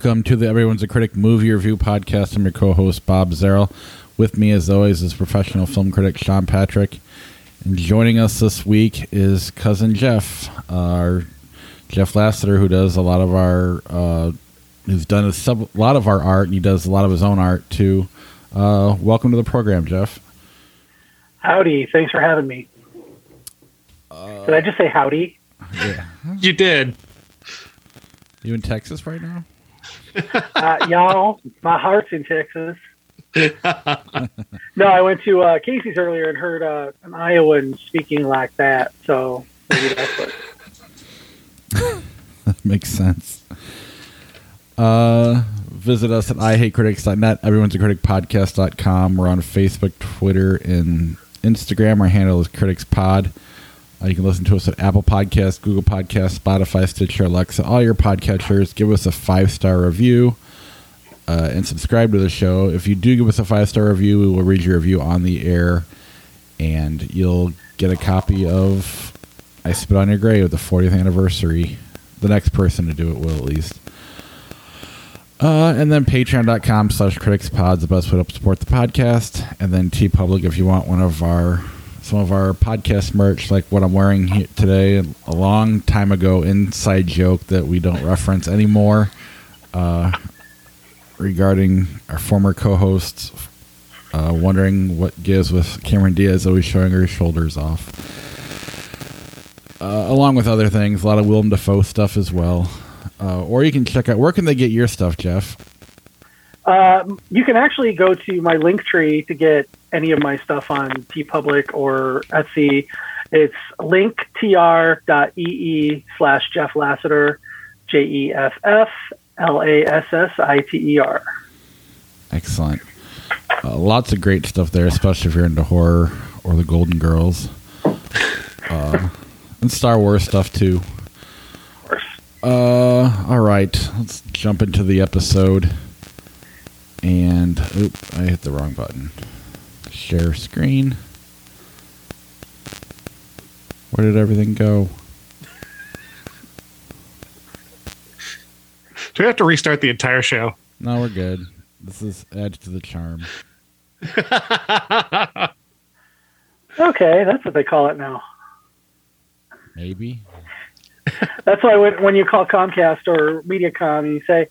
Welcome to the Everyone's a Critic movie review podcast. I'm your co-host Bob Zarrell. With me, as always, is professional film critic Sean Patrick. And joining us this week is cousin Jeff, our Jeff Lassiter, who does a lot of our, uh, who's done a, sub, lot of our art, and he does a lot of his own art too. Uh, welcome to the program, Jeff. Howdy! Thanks for having me. Uh, did I just say howdy? Yeah. you did. You in Texas right now? uh, y'all, my heart's in Texas. no, I went to uh, Casey's earlier and heard uh, an Iowan speaking like that, so maybe that's what. that makes sense. Uh, visit us at ihatecritics.net, everyone's a critic podcast.com. We're on Facebook, Twitter, and Instagram. Our handle is Critics Pod. Uh, you can listen to us at Apple Podcasts, Google Podcasts, Spotify, Stitcher, Alexa, all your podcatchers. Give us a five star review uh, and subscribe to the show. If you do give us a five star review, we will read your review on the air, and you'll get a copy of I Spit on Your Grave, the 40th anniversary. The next person to do it will, at least. Uh, and then patreon.com slash criticspod the best way to support the podcast. And then TeePublic if you want one of our some of our podcast merch, like what I'm wearing here today, a long time ago inside joke that we don't reference anymore, uh, regarding our former co-hosts uh, wondering what gives with Cameron Diaz always showing her shoulders off, uh, along with other things, a lot of Willem Dafoe stuff as well. Uh, or you can check out where can they get your stuff, Jeff? Uh, you can actually go to my link tree to get any of my stuff on TeePublic or Etsy. It's linktr.ee slash Jeff Lassiter, J E F F L A S S I T E R. Excellent. Uh, lots of great stuff there, especially if you're into horror or the Golden Girls. Uh, and Star Wars stuff too. Uh, all right, let's jump into the episode. And oop, I hit the wrong button. Share screen. Where did everything go? Do we have to restart the entire show? No, we're good. This is adds to the charm. okay, that's what they call it now. Maybe. That's why when, when you call Comcast or MediaCom and you say,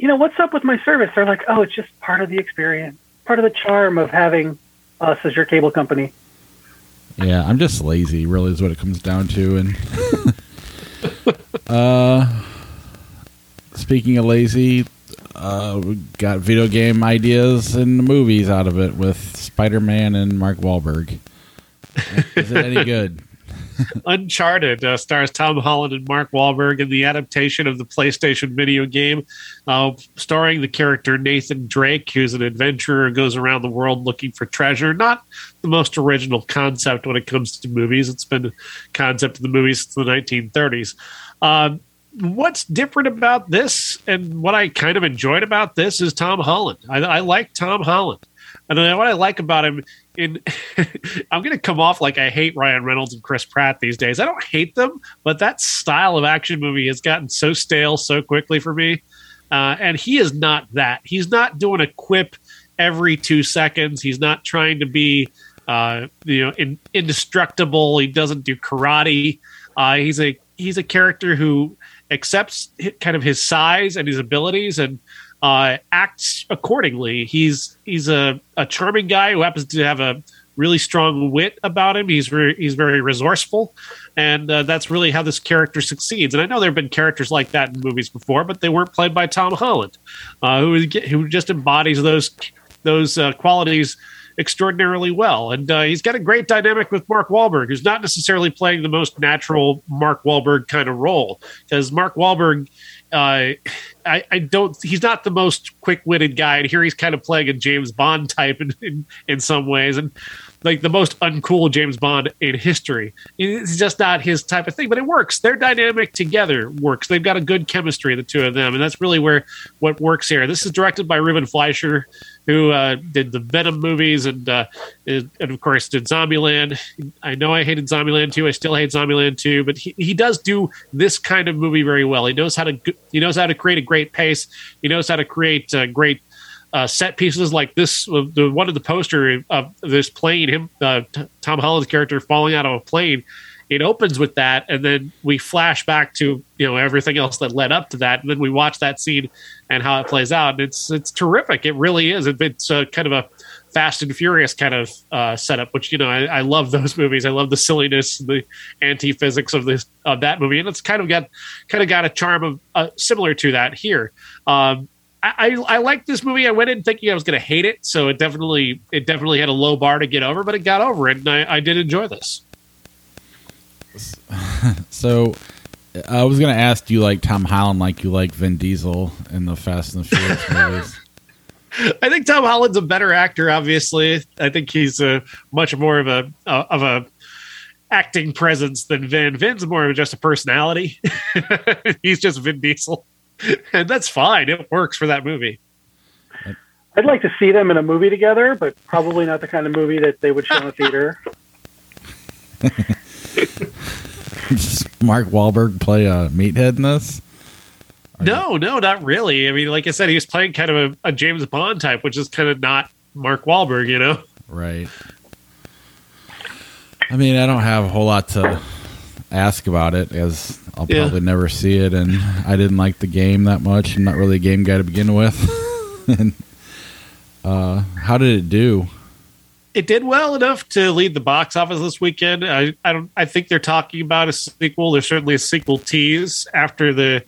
you know, what's up with my service? They're like, oh, it's just part of the experience, part of the charm of having us as your cable company. Yeah, I'm just lazy, really, is what it comes down to. And uh, speaking of lazy, uh, we got video game ideas and movies out of it with Spider Man and Mark Wahlberg. Is it any good? Uncharted uh, stars Tom Holland and Mark Wahlberg in the adaptation of the PlayStation video game, uh, starring the character Nathan Drake, who's an adventurer who goes around the world looking for treasure. Not the most original concept when it comes to movies. It's been a concept of the movies since the 1930s. Uh, what's different about this and what I kind of enjoyed about this is Tom Holland. I, I like Tom Holland. And what I like about him in I'm going to come off like I hate Ryan Reynolds and Chris Pratt these days. I don't hate them, but that style of action movie has gotten so stale so quickly for me. Uh, and he is not that. He's not doing a quip every two seconds. He's not trying to be, uh, you know, in, indestructible. He doesn't do karate. Uh, he's a he's a character who accepts kind of his size and his abilities and uh, acts accordingly. He's he's a, a charming guy who happens to have a really strong wit about him. He's very he's very resourceful, and uh, that's really how this character succeeds. And I know there have been characters like that in movies before, but they weren't played by Tom Holland, uh, who who just embodies those those uh, qualities extraordinarily well. And uh, he's got a great dynamic with Mark Wahlberg, who's not necessarily playing the most natural Mark Wahlberg kind of role, because Mark Wahlberg uh, I, I, don't. He's not the most quick-witted guy, and here he's kind of playing a James Bond type in, in, in some ways, and like the most uncool James Bond in history. It's just not his type of thing, but it works. Their dynamic together works. They've got a good chemistry, the two of them, and that's really where what works here. This is directed by Ruben Fleischer, who uh, did the Venom movies and uh, and of course did Zombieland. I know I hated Zombieland too. I still hate Zombieland too, but he, he does do this kind of movie very well. He knows how to he knows how to create a great pace. He knows how to create uh, great uh, set pieces like this. Uh, the one of the poster of this plane, him uh, Tom Holland's character falling out of a plane. It opens with that, and then we flash back to you know everything else that led up to that, and then we watch that scene and how it plays out. And it's it's terrific. It really is. It's uh, kind of a Fast and Furious kind of uh, setup, which you know I, I, love those movies. I love the silliness, the anti physics of this of that movie, and it's kind of got kind of got a charm of uh, similar to that here. Um, I, I, I like this movie. I went in thinking I was going to hate it, so it definitely it definitely had a low bar to get over, but it got over it, and I, I did enjoy this. so I was going to ask, do you like Tom Holland like you like Vin Diesel in the Fast and the Furious movies? I think Tom Holland's a better actor. Obviously, I think he's a much more of a uh, of a acting presence than Vin. Vin's more of just a personality. he's just Vin Diesel, and that's fine. It works for that movie. I'd like to see them in a movie together, but probably not the kind of movie that they would show in a theater. Mark Wahlberg play a meathead in this? No, no, not really. I mean, like I said, he was playing kind of a, a James Bond type, which is kind of not Mark Wahlberg, you know? Right. I mean, I don't have a whole lot to ask about it as I'll yeah. probably never see it, and I didn't like the game that much. I'm not really a game guy to begin with. and uh, how did it do? It did well enough to lead the box office this weekend. I, I don't. I think they're talking about a sequel. There's certainly a sequel tease after the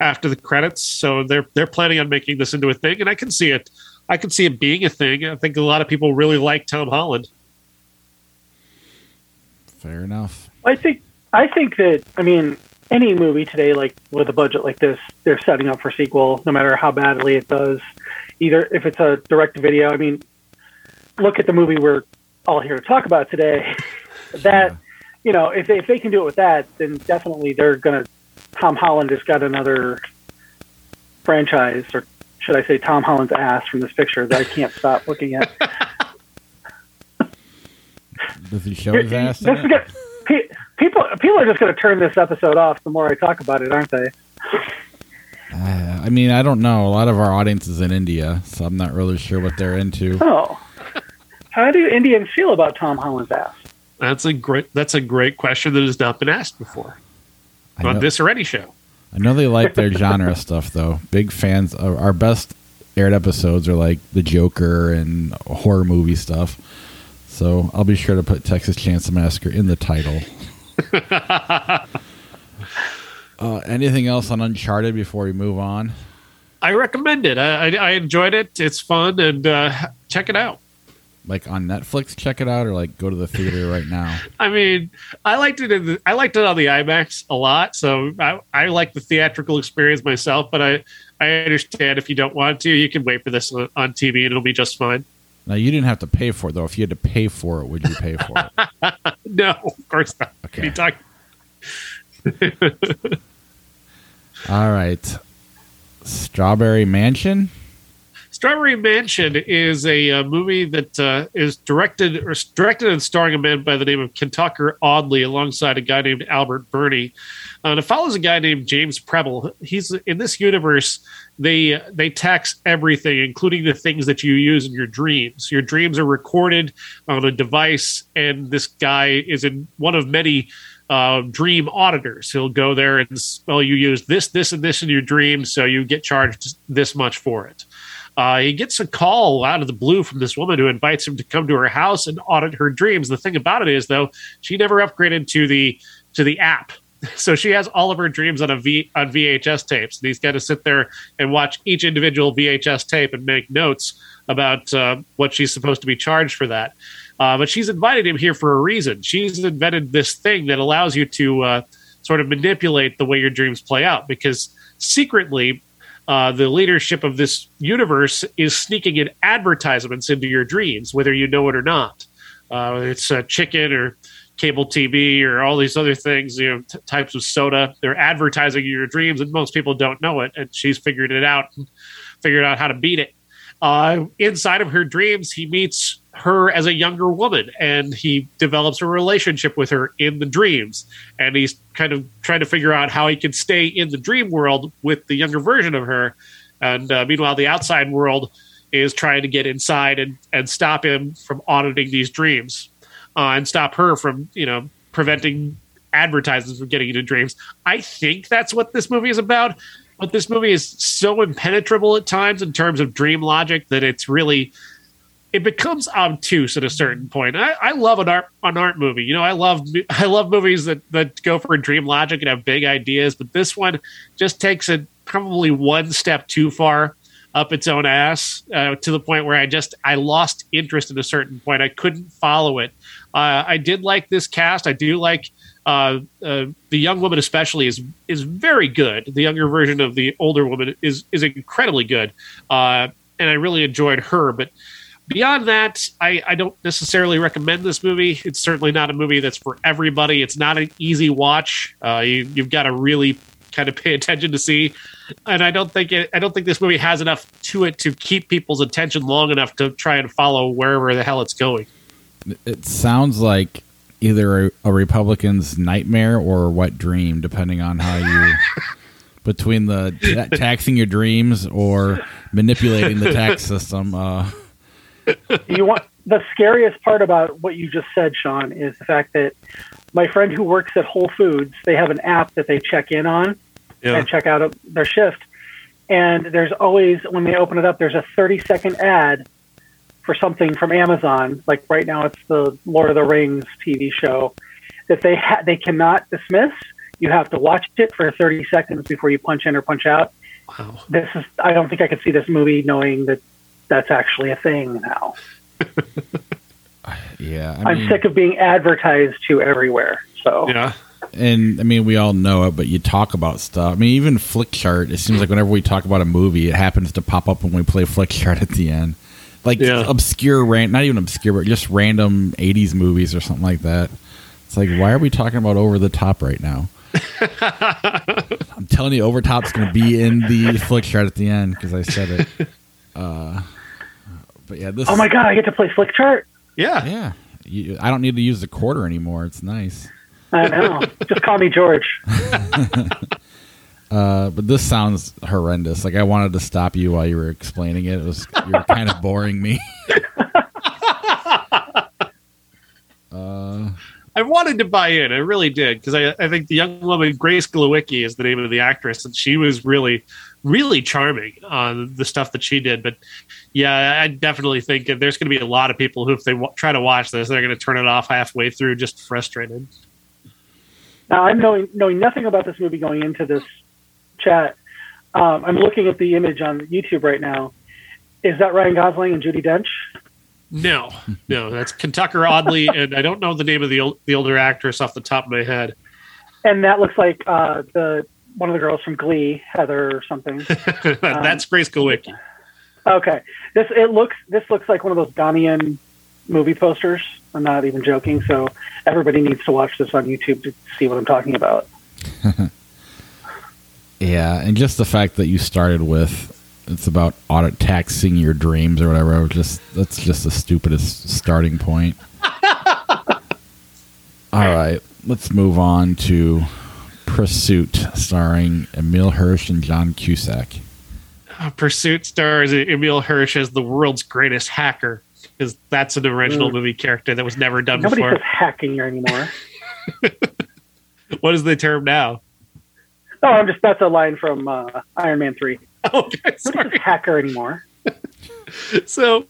after the credits. So they're they're planning on making this into a thing, and I can see it. I can see it being a thing. I think a lot of people really like Tom Holland. Fair enough. I think I think that I mean any movie today, like with a budget like this, they're setting up for sequel, no matter how badly it does. Either if it's a direct video, I mean, look at the movie we're all here to talk about today. that yeah. you know, if they, if they can do it with that, then definitely they're going to Tom Holland has got another franchise, or should I say Tom Holland's ass from this picture that I can't stop looking at. Does he show his ass? This is gonna, people, people are just going to turn this episode off the more I talk about it, aren't they? Uh, I mean, I don't know. A lot of our audience is in India, so I'm not really sure what they're into. Oh, how do Indians feel about Tom Holland's ass? That's a great. That's a great question that has not been asked before on this or any show. I know they like their genre stuff though. Big fans. Of our best aired episodes are like the Joker and horror movie stuff. So I'll be sure to put Texas Chainsaw Massacre in the title. uh, anything else on Uncharted before we move on? I recommend it. I, I, I enjoyed it. It's fun and uh, check it out like on Netflix, check it out, or like go to the theater right now? I mean, I liked it. The, I liked it on the IMAX a lot, so I, I like the theatrical experience myself. But I I understand if you don't want to, you can wait for this on, on TV, and it'll be just fine. Now you didn't have to pay for it though. If you had to pay for it, would you pay for it? no, of course not. Okay. Talk- All right, Strawberry Mansion. Strawberry Mansion is a, uh, movie that uh, is directed or directed and starring a man by the name of Kentucker Audley alongside a guy named Albert Birney. Uh, and it follows a guy named James Preble. He's in this universe. They they tax everything, including the things that you use in your dreams. Your dreams are recorded on a device, and this guy is in one of many uh, dream auditors. He'll go there and well, you use this, this, and this in your dreams, so you get charged this much for it. Uh, he gets a call out of the blue from this woman who invites him to come to her house and audit her dreams. The thing about it is, though, she never upgraded to the to the app. So she has all of her dreams on a V on VHS tapes. And he's got to sit there and watch each individual VHS tape and make notes about uh, what she's supposed to be charged for that. Uh, but she's invited him here for a reason. She's invented this thing that allows you to uh, sort of manipulate the way your dreams play out because secretly uh, the leadership of this universe is sneaking in advertisements into your dreams, whether you know it or not. Uh, it's a chicken or cable TV or all these other things, you know, t- types of soda. They're advertising your dreams, and most people don't know it. And she's figured it out, figured out how to beat it. Uh, inside of her dreams, he meets her as a younger woman and he develops a relationship with her in the dreams. And he's kind of trying to figure out how he can stay in the dream world with the younger version of her. And uh, meanwhile the outside world is trying to get inside and, and stop him from auditing these dreams uh, and stop her from you know preventing advertisements from getting into dreams. I think that's what this movie is about but this movie is so impenetrable at times in terms of dream logic that it's really it becomes obtuse at a certain point. I, I love an art an art movie. You know, I love I love movies that that go for dream logic and have big ideas, but this one just takes it probably one step too far up its own ass uh, to the point where I just I lost interest at a certain point. I couldn't follow it. Uh, I did like this cast. I do like uh, uh, the young woman, especially, is is very good. The younger version of the older woman is is incredibly good, uh, and I really enjoyed her. But beyond that, I, I don't necessarily recommend this movie. It's certainly not a movie that's for everybody. It's not an easy watch. Uh, you, you've got to really kind of pay attention to see. And I don't think it, I don't think this movie has enough to it to keep people's attention long enough to try and follow wherever the hell it's going. It sounds like either a, a Republican's nightmare or a wet dream, depending on how you between the ta- taxing your dreams or manipulating the tax system. Uh, you want the scariest part about what you just said, Sean, is the fact that my friend who works at Whole Foods, they have an app that they check in on Yeah. and check out their shift. And there's always, when they open it up, there's a 30 second ad for something from Amazon. Like right now, it's the Lord of the Rings TV show that they ha- they cannot dismiss. You have to watch it for 30 seconds before you punch in or punch out. Wow. This is, I don't think I could see this movie knowing that that's actually a thing now. yeah, I I mean, am sick of being advertised to everywhere. So Yeah. and I mean, we all know it, but you talk about stuff. I mean, even Flickchart. It seems like whenever we talk about a movie, it happens to pop up when we play Flickchart at the end, like Yeah. obscure, ran- not even obscure, but just random '80s movies or something like that. It's like, why are we talking about over the top right now? I'm telling you, over top's going to be in the Flickchart at the end because I said it. Uh, but yeah, this. Oh my god, I get to play Flickchart. Yeah. Yeah, you, I don't need to use the quarter anymore. It's nice. I know. Just call me George. Uh, but this sounds horrendous. Like I wanted to stop you while you were explaining it. It was you were kind of boring me. uh, I wanted to buy in. I really did because I, I think the young woman Grace Glowicki is the name of the actress, and she was really, really charming on the stuff that she did. But yeah, I definitely think that there's going to be a lot of people who, if they w- try to watch this, they're going to turn it off halfway through, just frustrated. Now, I'm knowing knowing nothing about this movie going into this chat. Um, I'm looking at the image on YouTube right now. Is that Ryan Gosling and Judi Dench? No, no, that's Kentucker Audley, and I don't know the name of the the older actress off the top of my head. And that looks like uh, the one of the girls from Glee, Heather or something. that's Grace Glowicki. Okay, this it looks this looks like one of those Ghanaian movie posters. I'm not even joking. So everybody needs to watch this on YouTube to see what I'm talking about. yeah, and just the fact that you started with it's about audit taxing your dreams or whatever. Just that's just the stupidest starting point. All right, let's move on to Pursuit, starring Emile Hirsch and John Cusack. Uh, Pursuit stars Emile Hirsch as the world's greatest hacker because that's an original Mm. movie character that was never done Nobody before. says hacking anymore. What is the term now? oh, I'm just that's a line from uh, Iron Man Three. Okay, Nobody sorry. says hacker anymore. So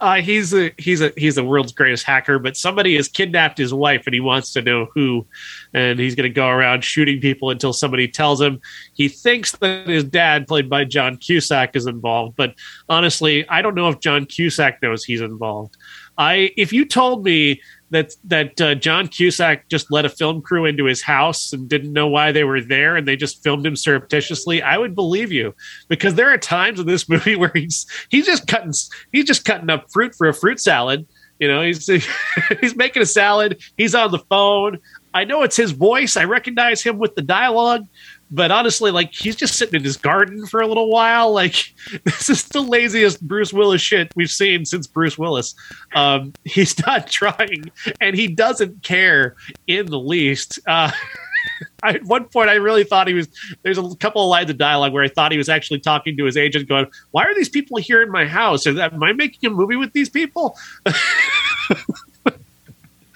uh, he's a he's a he's the world's greatest hacker, but somebody has kidnapped his wife, and he wants to know who. And he's going to go around shooting people until somebody tells him. He thinks that his dad, played by John Cusack, is involved, but honestly, I don't know if John Cusack knows he's involved. I if you told me that that uh, John Cusack just let a film crew into his house and didn't know why they were there, and they just filmed him surreptitiously, I would believe you because there are times in this movie where he's he's just cutting he's just cutting up fruit for a fruit salad. You know, he's he's making a salad. He's on the phone. I know it's his voice. I recognize him with the dialogue, but honestly, like he's just sitting in his garden for a little while. Like this is the laziest Bruce Willis shit we've seen since Bruce Willis. Um, he's not trying, and he doesn't care in the least. Uh, I, at one point, I really thought he was. There's a couple of lines of dialogue where I thought he was actually talking to his agent, going, "Why are these people here in my house? Am I making a movie with these people?"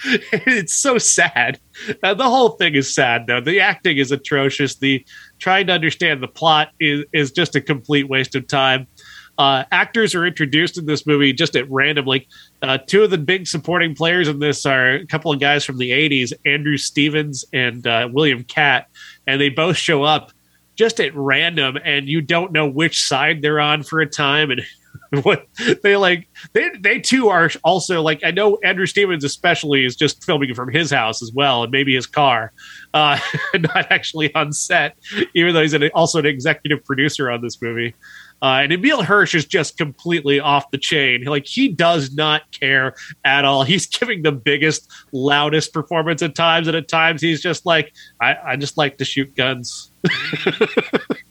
it's so sad. Uh, the whole thing is sad, though. The acting is atrocious. The trying to understand the plot is is just a complete waste of time. Uh, actors are introduced in this movie just at random. Like uh, two of the big supporting players in this are a couple of guys from the '80s, Andrew Stevens and uh, William Katt, and they both show up just at random, and you don't know which side they're on for a time and what they like they they too are also like I know Andrew Stevens especially is just filming from his house as well and maybe his car, uh, not actually on set, even though he's an, also an executive producer on this movie. Uh, and Emile Hirsch is just completely off the chain. Like he does not care at all. He's giving the biggest, loudest performance at times, and at times he's just like, I, I just like to shoot guns.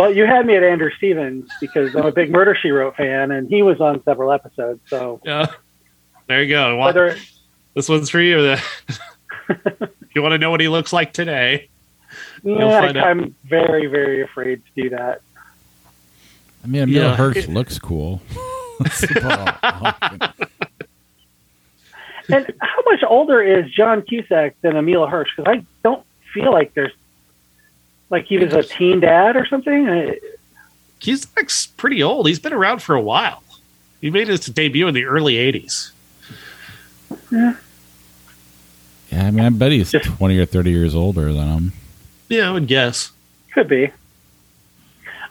Well, you had me at Andrew Stevens because I'm a big Murder She Wrote fan, and he was on several episodes. So yeah, there you go. Well, whether this one's for you. if you want to know what he looks like today, yeah, I, am very, very afraid to do that. I mean, Emile yeah. Hirsch looks cool. and how much older is John Cusack than Emile Hirsch? Because I don't feel like there's like he was a teen dad or something. He's like pretty old. He's been around for a while. He made his debut in the early '80s. Yeah. Yeah, I mean, I bet he's 20 or 30 years older than him. Yeah, I would guess. Could be.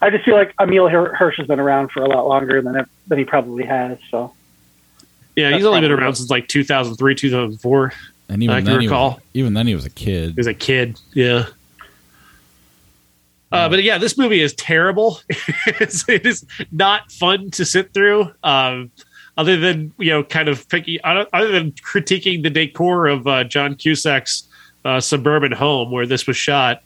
I just feel like Emile Hirsch has been around for a lot longer than than he probably has. So. Yeah, he's only been around since like 2003, 2004. And even I then, recall. Was, even then, he was a kid. He was a kid. Yeah. Uh, but yeah, this movie is terrible. it's, it is not fun to sit through. Um, other than you know, kind of picky, other than critiquing the decor of uh, John Cusack's uh, suburban home where this was shot,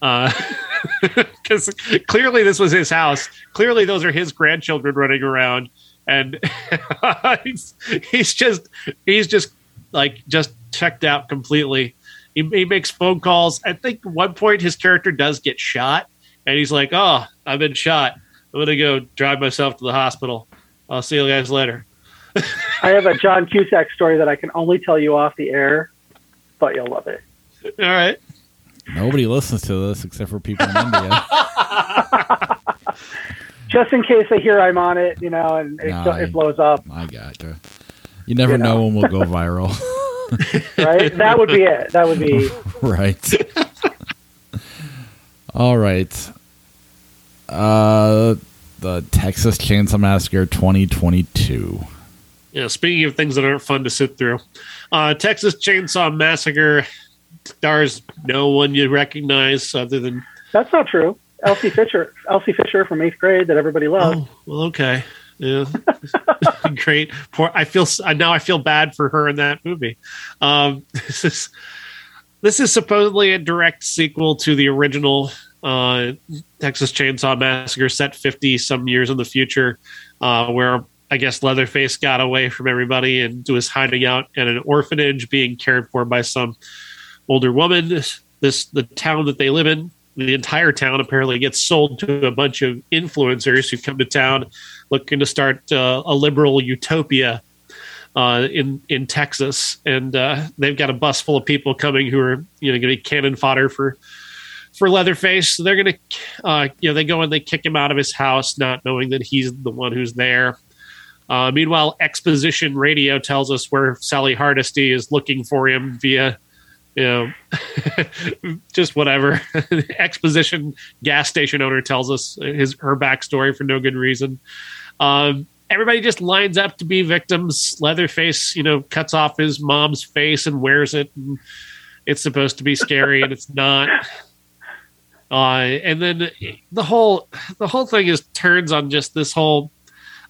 because uh, clearly this was his house. Clearly, those are his grandchildren running around, and he's, he's just he's just like just checked out completely. He, he makes phone calls. I think one point his character does get shot, and he's like, "Oh, I've been shot. I'm gonna go drive myself to the hospital. I'll see you guys later." I have a John Cusack story that I can only tell you off the air, but you'll love it. All right. Nobody listens to this except for people in India. Just in case they hear I'm on it, you know, and it, nah, it blows up. I gotcha. You never you know. know when we'll go viral. right? That would be it. That would be right. All right. Uh, the Texas Chainsaw Massacre 2022. Yeah, speaking of things that aren't fun to sit through, uh, Texas Chainsaw Massacre stars no one you recognize other than. That's not true. Elsie Fisher, Elsie Fisher from eighth grade that everybody loves. Oh, well, okay. Yeah, great. Poor. I feel now. I feel bad for her in that movie. Um, this is this is supposedly a direct sequel to the original uh, Texas Chainsaw Massacre, set fifty some years in the future, uh, where I guess Leatherface got away from everybody and was hiding out in an orphanage, being cared for by some older woman. This, this the town that they live in the entire town apparently gets sold to a bunch of influencers who come to town looking to start uh, a liberal utopia uh, in in Texas, and uh, they've got a bus full of people coming who are you know going to be cannon fodder for for Leatherface. So they're going to uh, you know they go and they kick him out of his house, not knowing that he's the one who's there. Uh, meanwhile, Exposition Radio tells us where Sally Hardesty is looking for him via you know, just whatever. Exposition gas station owner tells us his her backstory for no good reason. Um, everybody just lines up to be victims. Leatherface, you know, cuts off his mom's face and wears it. And it's supposed to be scary, and it's not. Uh, and then the whole the whole thing is turns on just this whole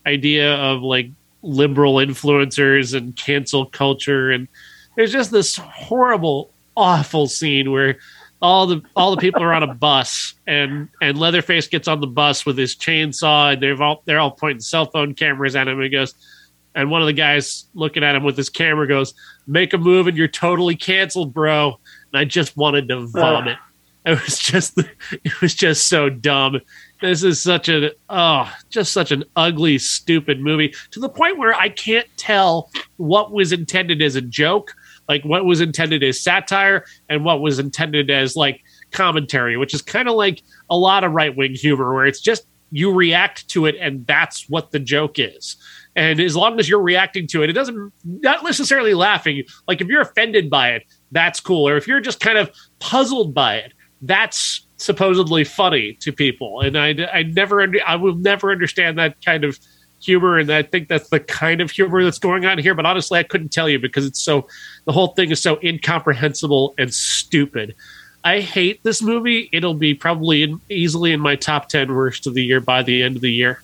idea of like liberal influencers and cancel culture and there's just this horrible awful scene where all the all the people are on a bus and and Leatherface gets on the bus with his chainsaw and they're all they're all pointing cell phone cameras at him and he goes and one of the guys looking at him with his camera goes, "Make a move and you're totally canceled, bro." And I just wanted to vomit. It was just it was just so dumb. This is such a oh, just such an ugly, stupid movie to the point where I can't tell what was intended as a joke like what was intended as satire and what was intended as like commentary, which is kind of like a lot of right wing humor where it's just you react to it and that's what the joke is. And as long as you're reacting to it, it doesn't not necessarily laughing. Like if you're offended by it, that's cool. Or if you're just kind of puzzled by it, that's supposedly funny to people. And I, I never, I will never understand that kind of humor, and I think that's the kind of humor that's going on here. But honestly, I couldn't tell you because it's so the whole thing is so incomprehensible and stupid. I hate this movie. It'll be probably in, easily in my top ten worst of the year by the end of the year.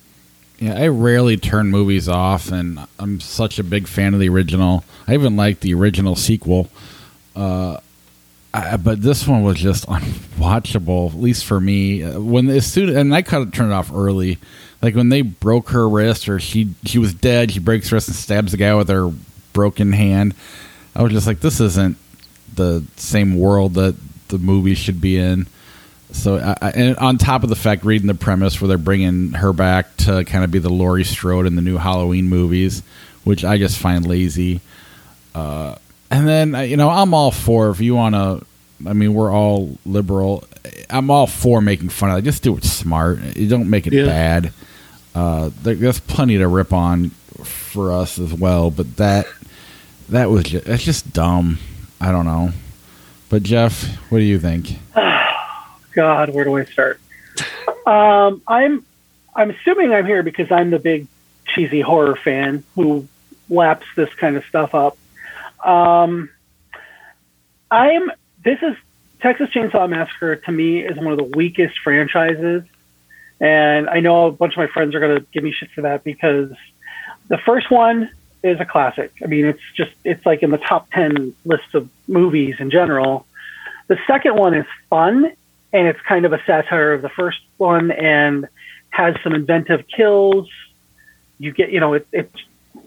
Yeah, I rarely turn movies off, and I'm such a big fan of the original. I even like the original sequel. Uh, I, but this one was just unwatchable, at least for me. Uh, when as soon and I kind of turned it off early like when they broke her wrist or she she was dead, she breaks her wrist and stabs the guy with her broken hand. I was just like, this isn't the same world that the movie should be in. So, I, and on top of the fact, reading the premise where they're bringing her back to kind of be the Laurie Strode in the new Halloween movies, which I just find lazy. Uh, and then you know, I'm all for if you want to. I mean, we're all liberal. I'm all for making fun of it. Just do it smart. You don't make it yeah. bad. Uh, there's plenty to rip on for us as well, but that that was just, that's just dumb. I don't know. But Jeff, what do you think? God, where do I start? Um, I'm I'm assuming I'm here because I'm the big cheesy horror fan who laps this kind of stuff up. Um, I'm this is Texas Chainsaw Massacre to me is one of the weakest franchises and I know a bunch of my friends are going to give me shit for that because the first one is a classic. I mean, it's just, it's like in the top 10 list of movies in general. The second one is fun and it's kind of a satire of the first one and has some inventive kills. You get, you know, it, it's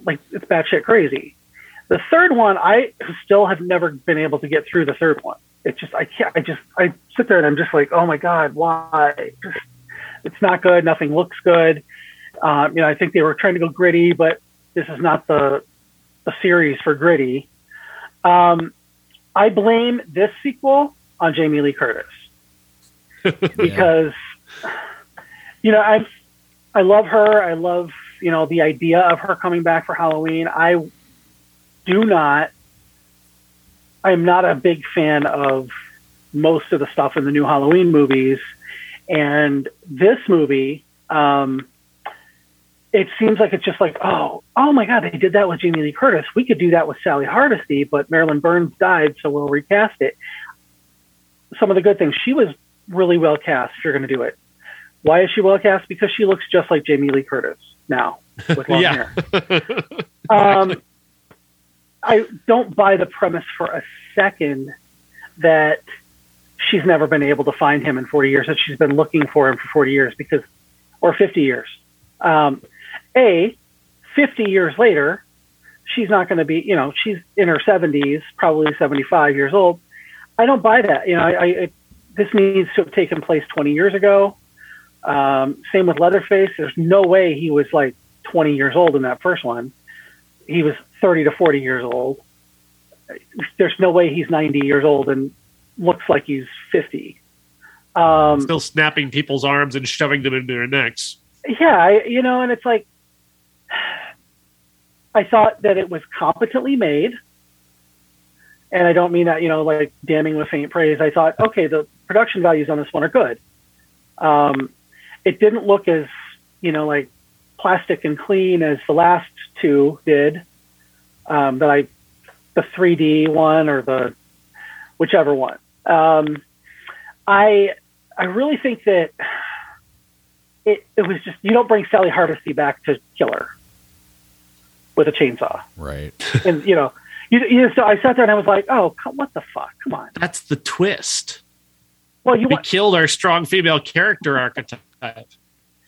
like, it's batshit crazy. The third one, I still have never been able to get through the third one. It's just, I can't, I just, I sit there and I'm just like, oh my God, why? Just, it's not good. Nothing looks good. Um, you know, I think they were trying to go gritty, but this is not the the series for gritty. Um, I blame this sequel on Jamie Lee Curtis because you know I I love her. I love you know the idea of her coming back for Halloween. I do not. I am not a big fan of most of the stuff in the new Halloween movies. And this movie, um, it seems like it's just like, oh, oh my God, they did that with Jamie Lee Curtis. We could do that with Sally Hardesty, but Marilyn Burns died, so we'll recast it. Some of the good things, she was really well cast if you're going to do it. Why is she well cast? Because she looks just like Jamie Lee Curtis now with long hair. um, I don't buy the premise for a second that she's never been able to find him in 40 years, that she's been looking for him for 40 years because, or 50 years. Um, a, 50 years later, she's not going to be, you know, she's in her 70s, probably 75 years old. I don't buy that. You know, I, I this needs to have taken place 20 years ago. Um, same with Leatherface. There's no way he was like 20 years old in that first one. He was 30 to 40 years old. There's no way he's 90 years old and looks like he's 50. Um, Still snapping people's arms and shoving them into their necks. Yeah, I, you know, and it's like, I thought that it was competently made. And I don't mean that, you know, like damning with faint praise. I thought, okay, the production values on this one are good. Um, it didn't look as, you know, like plastic and clean as the last two did. Um, that I, the 3D one or the whichever one. Um, I I really think that it it was just you don't bring Sally Hardesty back to kill her with a chainsaw, right? and you know, you, you so I sat there and I was like, oh, what the fuck? Come on, that's the twist. Well, you we want killed our strong female character archetype.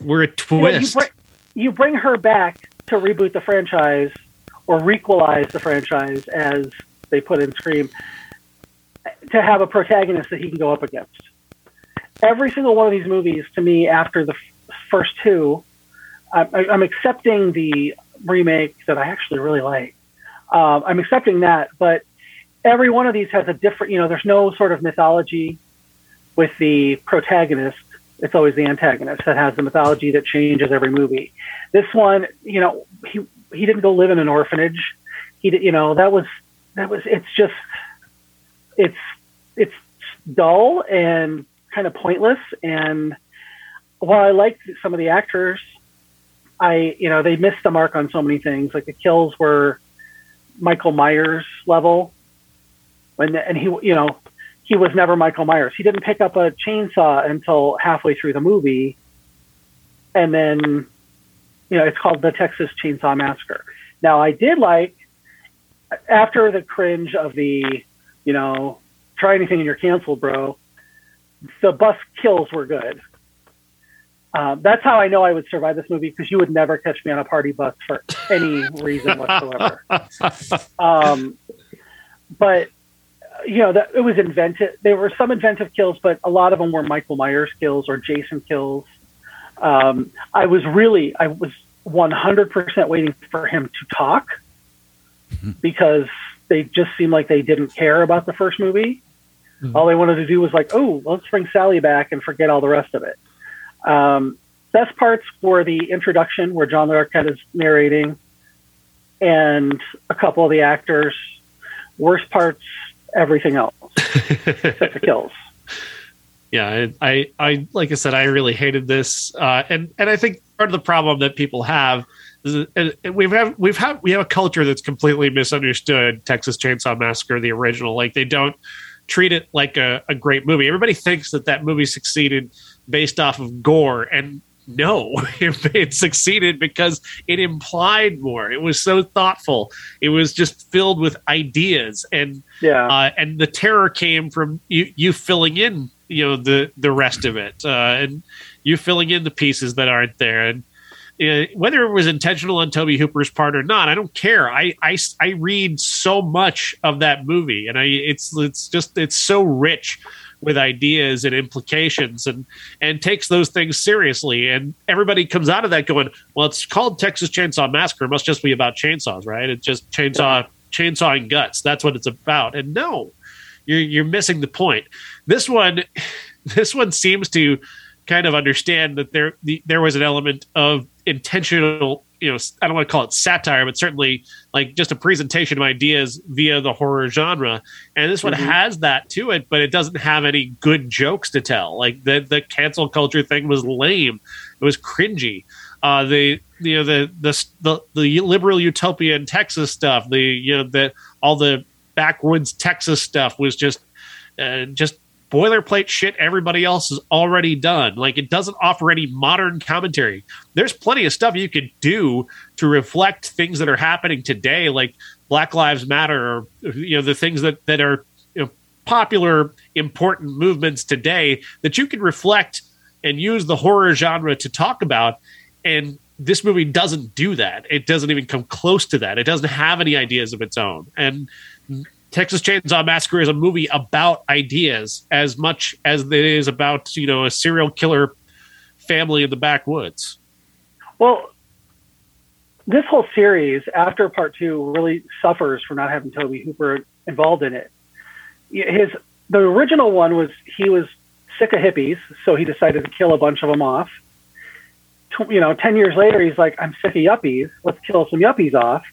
We're a you, know, you, twist. bring, you bring her back to reboot the franchise or requalize the franchise, as they put in Scream, to have a protagonist that he can go up against. Every single one of these movies, to me, after the f- first two, I, I'm accepting the remake that I actually really like. Um, I'm accepting that, but every one of these has a different, you know, there's no sort of mythology with the protagonist. It's always the antagonist that has the mythology that changes every movie. This one, you know, he he didn't go live in an orphanage. He you know, that was that was. It's just, it's it's dull and kind of pointless. And while I liked some of the actors, I you know they missed the mark on so many things. Like the kills were Michael Myers level, when and he you know he was never Michael Myers. He didn't pick up a chainsaw until halfway through the movie, and then you know it's called the Texas Chainsaw Massacre. Now I did like after the cringe of the you know try anything and you're canceled, bro. The bus kills were good. Um, that's how I know I would survive this movie because you would never catch me on a party bus for any reason whatsoever. um, but you know, that it was invented. There were some inventive kills, but a lot of them were Michael Myers kills or Jason kills. Um, I was really, I was 100% waiting for him to talk because they just seemed like they didn't care about the first movie. Mhm. All they wanted to do was like, oh, let's bring Sally back and forget all the rest of it. Um, best parts were the introduction where John Larroquette is narrating and a couple of the actors. Worst parts, everything else, except the kills. yeah I, I i like i said i really hated this uh and and i think part of the problem that people have is and and we've have we've had we have a culture that's completely misunderstood texas chainsaw massacre the original like they don't treat it like a, a great movie. Everybody thinks that that movie succeeded based off of gore and no it, succeeded because it implied more. It was so thoughtful. It was just filled with ideas and Yeah. uh, and the terror came from you you filling in you know the the rest of it uh, and you filling in the pieces that aren't there and Uh, whether it was intentional on Tobe Hooper's part or not, I don't care. I, I, I read so much of that movie, and I it's it's just it's so rich with ideas and implications, and and takes those things seriously. And everybody comes out of that going, well, it's called Texas Chainsaw Massacre. It must just be about chainsaws, right? It's just chainsaw chainsawing guts. That's what it's about. And no, you're you're missing the point. This one, this one seems to kind of understand that there the, there was an element of intentional you know i don't want to call it satire but certainly like just a presentation of ideas via the horror genre. And this one Mhm. has that to it but it doesn't have any good jokes to tell. Like the the cancel culture thing was lame. It was cringy. Uh the you know the the the, the liberal utopia in texas stuff the you know the all the backwoods texas stuff was just uh, just boilerplate shit everybody else has already done. Like it doesn't offer any modern commentary. There's plenty of stuff you could do to reflect things that are happening today, like Black Lives Matter, or you know the things that that are you know, popular, important movements today that you can reflect and use the horror genre to talk about. And this movie doesn't do that. It doesn't even come close to that. It doesn't have any ideas of its own. And Texas Chainsaw Massacre is a movie about ideas as much as it is about you know a serial killer family in the backwoods. Well, this whole series after part two really suffers for not having Tobe Hooper involved in it. His the original one was he was sick of hippies, so he decided to kill a bunch of them off. You know, ten years later, he's like, "I'm sick of yuppies. Let's kill some yuppies off."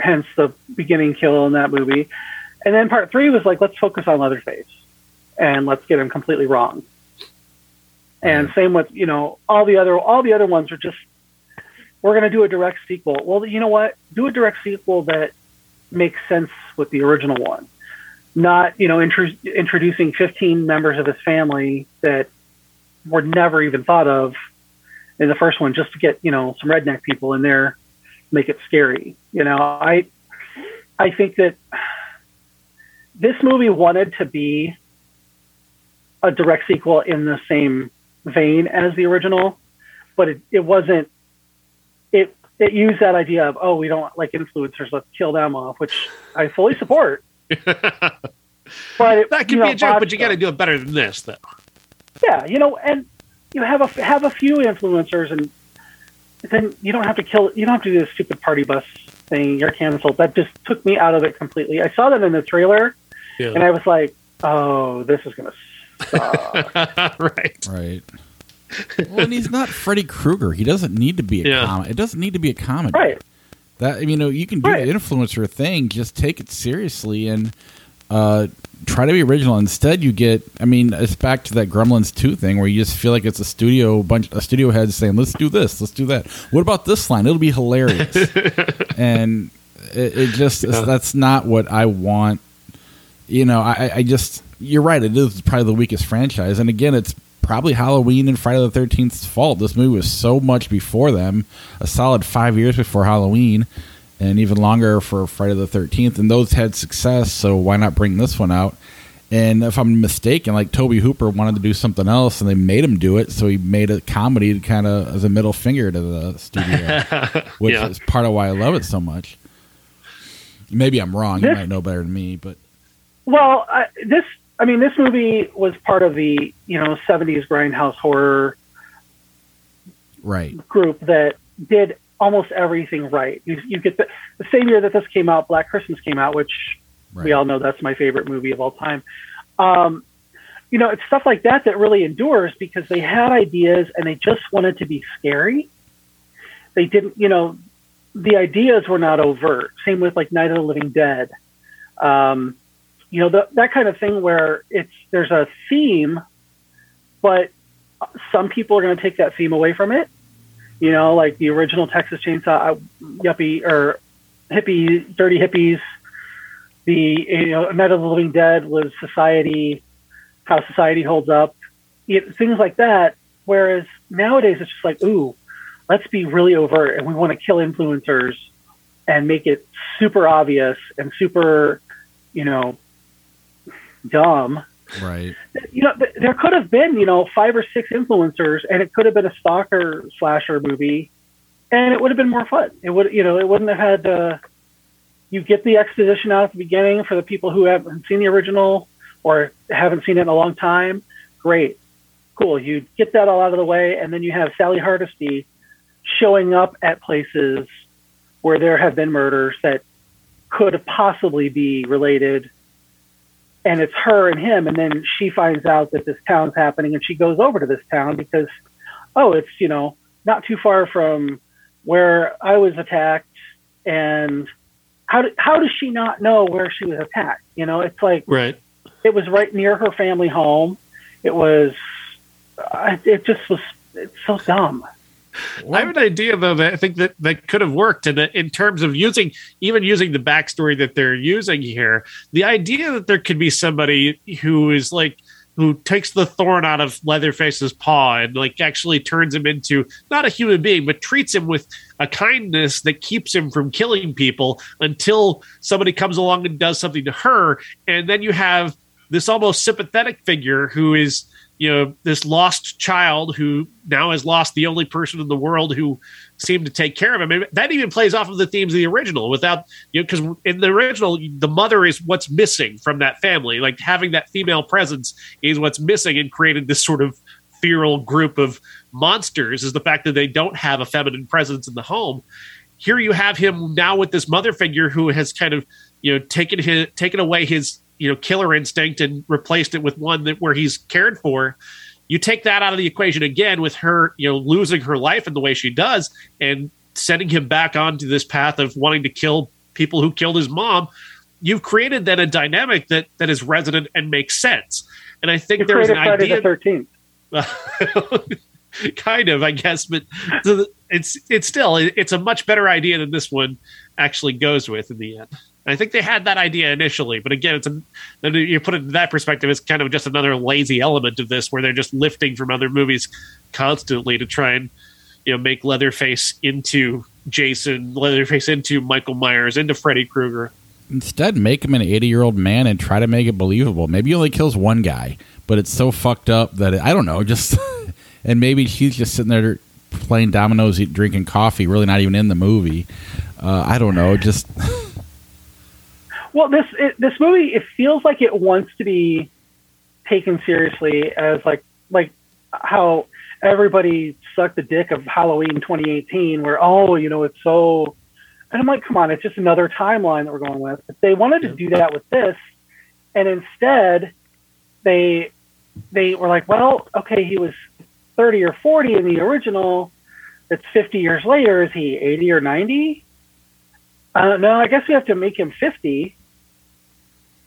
Hence the beginning kill in that movie. And then part three was like, "Let's focus on Leatherface, and let's get him completely wrong." And mm-hmm. same with you know all the other all the other ones are just we're going to do a direct sequel. Well, you know what? Do a direct sequel that makes sense with the original one. Not, you know, intro- introducing 15 members of his family that were never even thought of in the first one just to get, you know, some redneck people in there, make it scary. You know, I I think that this movie wanted to be a direct sequel in the same vein as the original, but it, it wasn't. It it used that idea of oh we don't like influencers let's kill them off, which I fully support. but it, that could be know, a joke, but you got to do it better than this, though. Yeah, you know, and you have a have a few influencers, and then you don't have to kill. You don't have to do this stupid party bus thing. You're canceled. That just took me out of it completely. I saw that in the trailer, Yeah. and I was like, "Oh, this is gonna suck." right. Right. well, and he's not Freddy Krueger. He doesn't need to be a Yeah. comedy. It doesn't need to be a comedy. right? That you know, you can do Right. the influencer thing. Just take it seriously and uh, try to be original. Instead, you get. I mean, it's back to that Gremlins two thing where you just feel like it's a studio bunch, a studio head saying, "Let's do this, let's do that." What about this line? It'll be hilarious. and it, it just Yeah. that's not what I want. You know, I, I just you're right. It is probably the weakest franchise, and again, it's probably Halloween and Friday the Thirteenth's fault. This movie was so much before them, a solid five years before Halloween, and even longer for Friday the Thirteenth. And those had success, so why not bring this one out? And if I'm mistaken, like Tobe Hooper wanted to do something else, and they made him do it, so he made a comedy kind of as a middle finger to the studio, which Yeah. is part of why I love it so much. Maybe I'm wrong. You might know better than me, but Well, I, this, I mean, this movie was part of the you know '70s grindhouse horror right, group that did almost everything right. You, you get the, the same year that this came out, Black Christmas came out, which right. we all know that's my favorite movie of all time. Um, you know, it's stuff like that that really endures because they had ideas and they just wanted to be scary. They didn't, you know, the ideas were not overt. Same with like Night of the Living Dead. Um, you know, the, that kind of thing where it's there's a theme, but some people are going to take that theme away from it. You know, like the original Texas Chainsaw uh, Yuppie or hippie, dirty hippies. The you know Night of the Living Dead was society, how society holds up, it, things like that. Whereas nowadays it's just like, ooh, let's be really overt and we want to kill influencers and make it super obvious and super, you know, dumb right. you know, th- there could have been, you know, five or six influencers, and it could have been a stalker slasher movie, and it would have been more fun. It would, you know, it wouldn't have had. Uh, you get the exposition out at the beginning for the people who haven't seen the original or haven't seen it in a long time. Great, cool. You get that all out of the way, and then you have Sally Hardesty showing up at places where there have been murders that could possibly be related and it's her and him and then she finds out that this town's happening and she goes over to this town because oh it's you know not too far from where i was attacked and how, do, how does she not know where she was attacked? You know it's like Right. it was right near her family home. It was uh, it just was it's so dumb I have an idea though that I think that that could have worked in in terms of using even using the backstory that they're using here. The idea that there could be somebody who is like who takes the thorn out of Leatherface's paw and like actually turns him into not a human being, but treats him with a kindness that keeps him from killing people until somebody comes along and does something to her, and then you have this almost sympathetic figure who is you know this lost child who now has lost the only person in the world who seemed to take care of him. And that even plays off of the themes of the original without you know because in the original the mother is what's missing from that family. Like having that female presence is what's missing and created this sort of feral group of monsters is the fact that they don't have a feminine presence in the home. Here you have him now with this mother figure who has kind of you know taken his taken away his you know killer instinct and replaced it with one that where he's cared for you take that out of the equation again with her you know losing her life in the way she does and sending him back onto this path of wanting to kill people who killed his mom you've created then a dynamic that that is resonant and makes sense. And i think you there was an idea the 13th kind of, I guess, but it's it's still it's a much better idea than this one actually goes with in the end. I think they had that idea initially, but again, it's a you put it in that perspective, it's kind of just another lazy element of this where they're just lifting from other movies constantly to try and you know make Leatherface into Jason, Leatherface into Michael Myers, into Freddy Krueger. Instead, make him an 80 year old man and try to make it believable. Maybe he only kills one guy, but it's so fucked up that it, I don't know. Just and maybe she's just sitting there playing dominoes, drinking coffee, really not even in the movie. Uh, I don't know. Just Well, this it, this movie it feels like it wants to be taken seriously as like like how everybody sucked the dick of Halloween 2018, where oh you know it's so, and I'm like come on it's just another timeline that we're going with. But they wanted to do that with this, and instead they they were like well okay he was 30 or 40 in the original. It's 50 years later. Is he 80 or 90? Uh, no, I guess we have to make him 50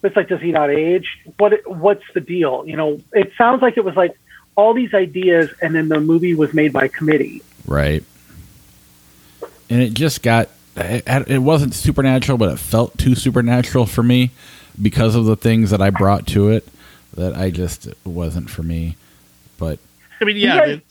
it's like, does he not age? What what's the deal? You know, it sounds like it was like all these ideas, and then the movie was made by committee. Right. And it just got it, wasn't supernatural, but it felt too supernatural for me because of the things that I brought to it. That I just wasn't for me. But I mean, yeah. Guys,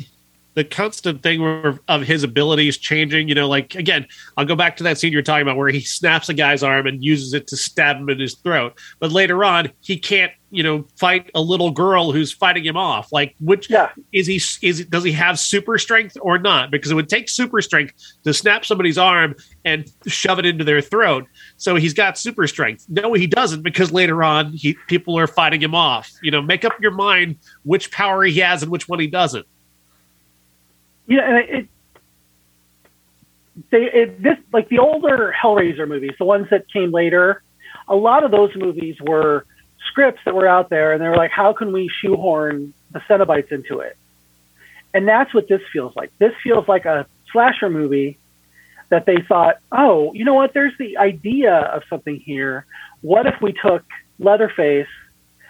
the, constant thing of his abilities changing. You know, like again, I'll go back to that scene you're talking about where he snaps a guy's arm and uses it to stab him in his throat. But later on, he can't, you know, fight a little girl who's fighting him off. Like, which yeah. is he? Is does he have super strength or not? Because it would take super strength to snap somebody's arm and shove it into their throat. So he's got super strength. No, he doesn't because later on, he people are fighting him off. You know, make up your mind which power he has and which one he doesn't you know, and it, they it, this like the older Hellraiser movies, the ones that came later. A lot of those movies were scripts that were out there, and they were like, how can we shoehorn the Cenobites into it? And that's what this feels like. This feels like a slasher movie that they thought, oh, you know what? There's the idea of something here. What if we took Leatherface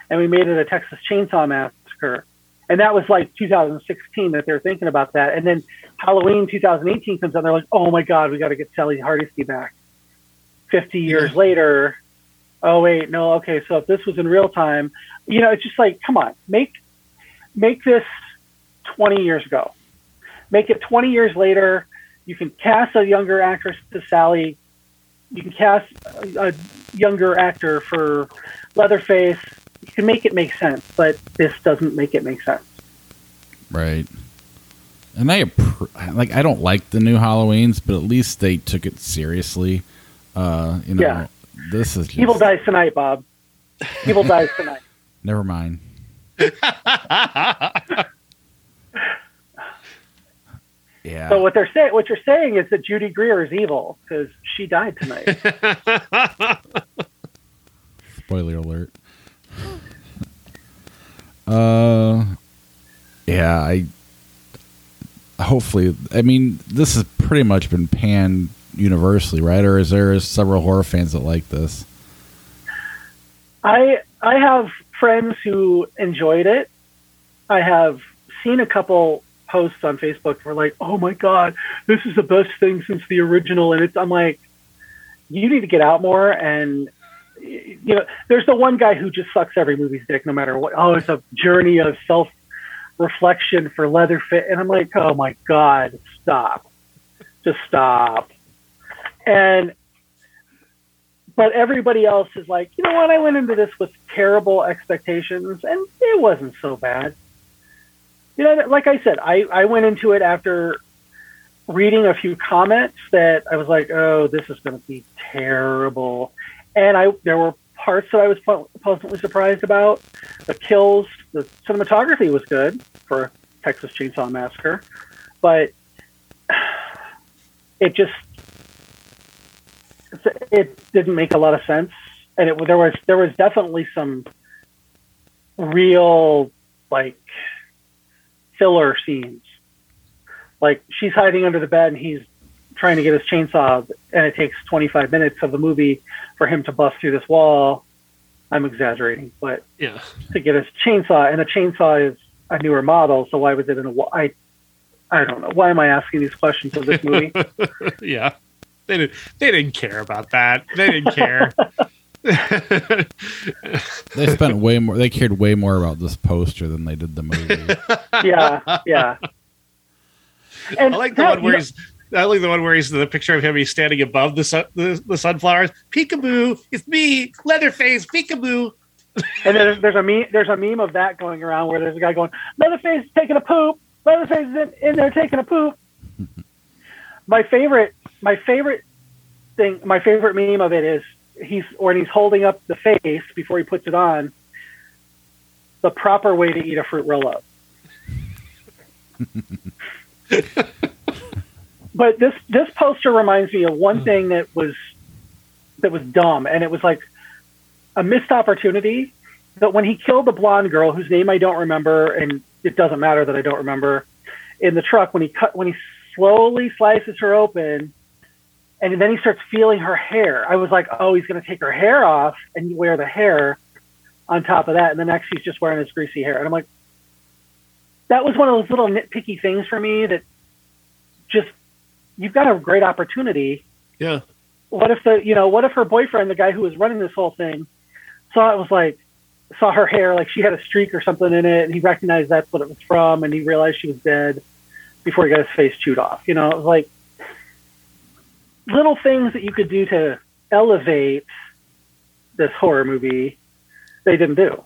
and we made it a Texas Chainsaw Massacre? And that was like 2016 that they're thinking about that. And then Halloween 2018 comes out. They're like, oh my God, we got to get Sally Hardesty back. 50 years yeah. later. Oh wait, no, okay. So if this was in real time, you know, it's just like, come on, make make this 20 years ago. Make it 20 years later. You can cast a younger actress to Sally. You can cast a, a younger actor for Leatherface you can make it make sense, but this doesn't make it make sense. Right. And I like I don't like the new Halloweens, but at least they took it seriously. Uh, you know, yeah. this is just... Evil dies tonight, Bob. Evil dies tonight. Never mind. yeah. So what they're saying, what you're saying is that Judy Greer is evil because she died tonight. Spoiler alert. Uh, yeah, I. Hopefully, I mean, this has pretty much been panned universally, right? Or is there several horror fans that like this? I I have friends who enjoyed it. I have seen a couple posts on Facebook where like, "Oh my god, this is the best thing since the original," and it's I'm like, you need to get out more and you know, there's the one guy who just sucks every movie's dick, no matter what. Oh, it's a journey of self reflection for Leatherface, and I'm like, oh my god, stop, just stop. And but everybody else is like, you know what? I went into this with terrible expectations, and it wasn't so bad. You know, like I said, I I went into it after reading a few comments that I was like, oh, this is going to be terrible and I there were parts that I was pleasantly surprised about. The kills, the cinematography was good for Texas Chainsaw Massacre, but it just it didn't make a lot of sense, and it there was there was definitely some real like filler scenes. Like she's hiding under the bed and he's trying to get his chainsaw, and it takes 25 minutes of the movie for him to bust through this wall. I'm exaggerating, but yeah, to get his chainsaw, and a chainsaw is a newer model, so why was it in a wall? I, I don't know. Why am I asking these questions of this movie? yeah, they didn't. They didn't care about that. They didn't care. they spent way more. They cared way more about this poster than they did the movie. yeah, yeah. And I like the that, one where he's I like the one where he's the picture of him. He's standing above the sun, the, the sunflowers. Peekaboo, it's me, Leatherface. Peekaboo. And then there's, there's a meme, there's a meme of that going around where there's a guy going, Leatherface is taking a poop. Leatherface is in, in there taking a poop. my favorite, my favorite thing, my favorite meme of it is he's when he's holding up the face before he puts it on. The proper way to eat a fruit roll up. but this this poster reminds me of one hmm. thing that was that was dumb, and it was like a missed opportunity. That when he killed the blonde girl, whose name I don't remember, and it doesn't matter that I don't remember, in the truck when he cut when he slowly slices her open, and then he starts feeling her hair. I was like, oh, he's going to take her hair off and wear the hair on top of that, and the next he's just wearing his greasy hair, and I'm like, that was one of those little nitpicky things for me that just you've got a great opportunity. Yeah. What if the you know what if her boyfriend, the guy who was running this whole thing, saw it was like saw her hair like she had a streak or something in it, and he recognized that's what it was from, and he realized she was dead before he got his face chewed off. You know, it was like little things that you could do to elevate this horror movie. They didn't do.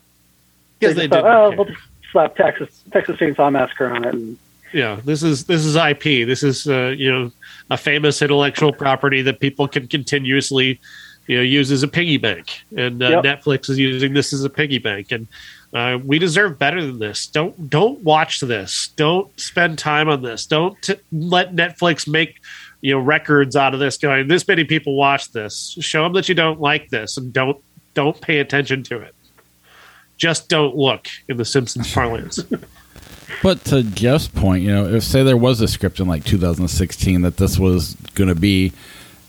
Yes, they, they did. oh, we'll just slap Texas Texas Chainsaw Massacre on it. And, yeah this is this is ip this is uh, you know a famous intellectual property that people can continuously you know use as a piggy bank. And uh, Yep. netflix is using this as a piggy bank. And uh, we deserve better than this. Don't don't watch this. Don't spend time on this. Don't t- let netflix make you know records out of this going this many people watch this. Show them that you don't like this and don't don't pay attention to it. Just don't look in the simpsons parlance But to Jeff's point, you know, if say there was a script in like 2016 that this was going to be,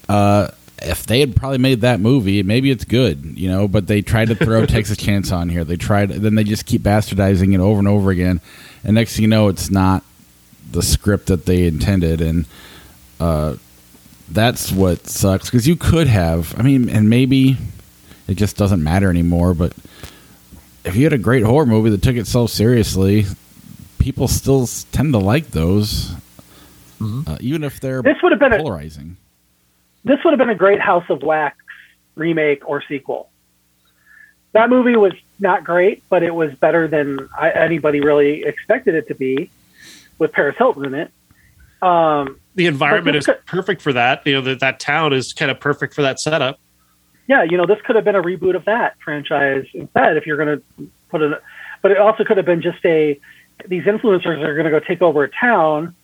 uh, if they had probably made that movie, maybe it's good, you know. But they tried to throw Texas Chance on here. They tried, then they just keep bastardizing it over and over again, and next thing you know, it's not the script that they intended, and uh, that's what sucks because you could have. I mean, and maybe it just doesn't matter anymore, but. If you had a great horror movie that took itself seriously, people still tend to like those, uh, even if they're This would have been a polarizing. this would have been a great House of Wax remake or sequel. That movie was not great, but it was better than I, anybody really expected it to be, with Paris Hilton in it. Um, the environment is could- perfect for that. You know that that town is kind of perfect for that setup. yeah, you know, this could have been a reboot of that franchise instead if you're going to put it. But it also could have been just a these influencers are going to go take over a town,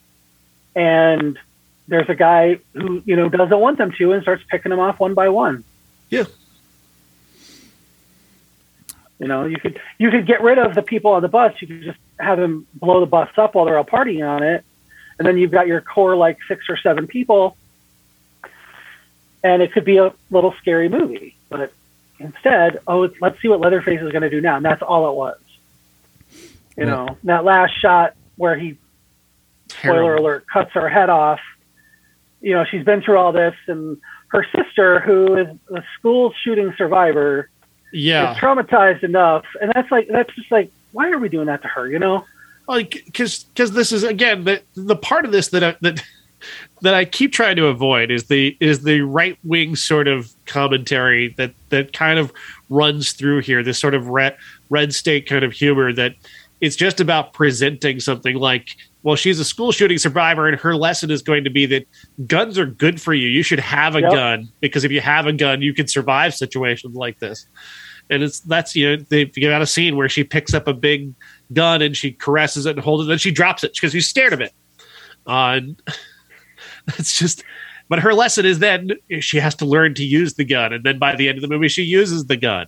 and there's a guy who you know doesn't want them to and starts picking them off one by one. Yeah. You know, you could you could get rid of the people on the bus. You could just have them blow the bus up while they're all partying on it, and then you've got your core like six or seven people, and it could be a little scary movie. But instead, oh, let's see what Leatherface is going to do now, and that's all it was. You Yeah. know, that last shot where he spoiler alert cuts her head off. You know, she's been through all this, and her sister, who is a school shooting survivor, Yeah, is traumatized enough, and that's like that's just like why are we doing that to her? You know? like because because this is again the the part of this that I, that that I keep trying to avoid is the is the right wing sort of commentary that that kind of runs through here. This sort of red red state kind of humor that it's just about presenting something like. Well, she's a school shooting survivor, and her lesson is going to be that guns are good for you. You should have a Yep. gun because if you have a gun, you can survive situations like this. And it's that's you know they you got a scene where she picks up a big gun and she caresses it and holds it, then she drops it because she's scared of it. Uh, and it's just, but her lesson is then she has to learn to use the gun, and then by the end of the movie, she uses the gun.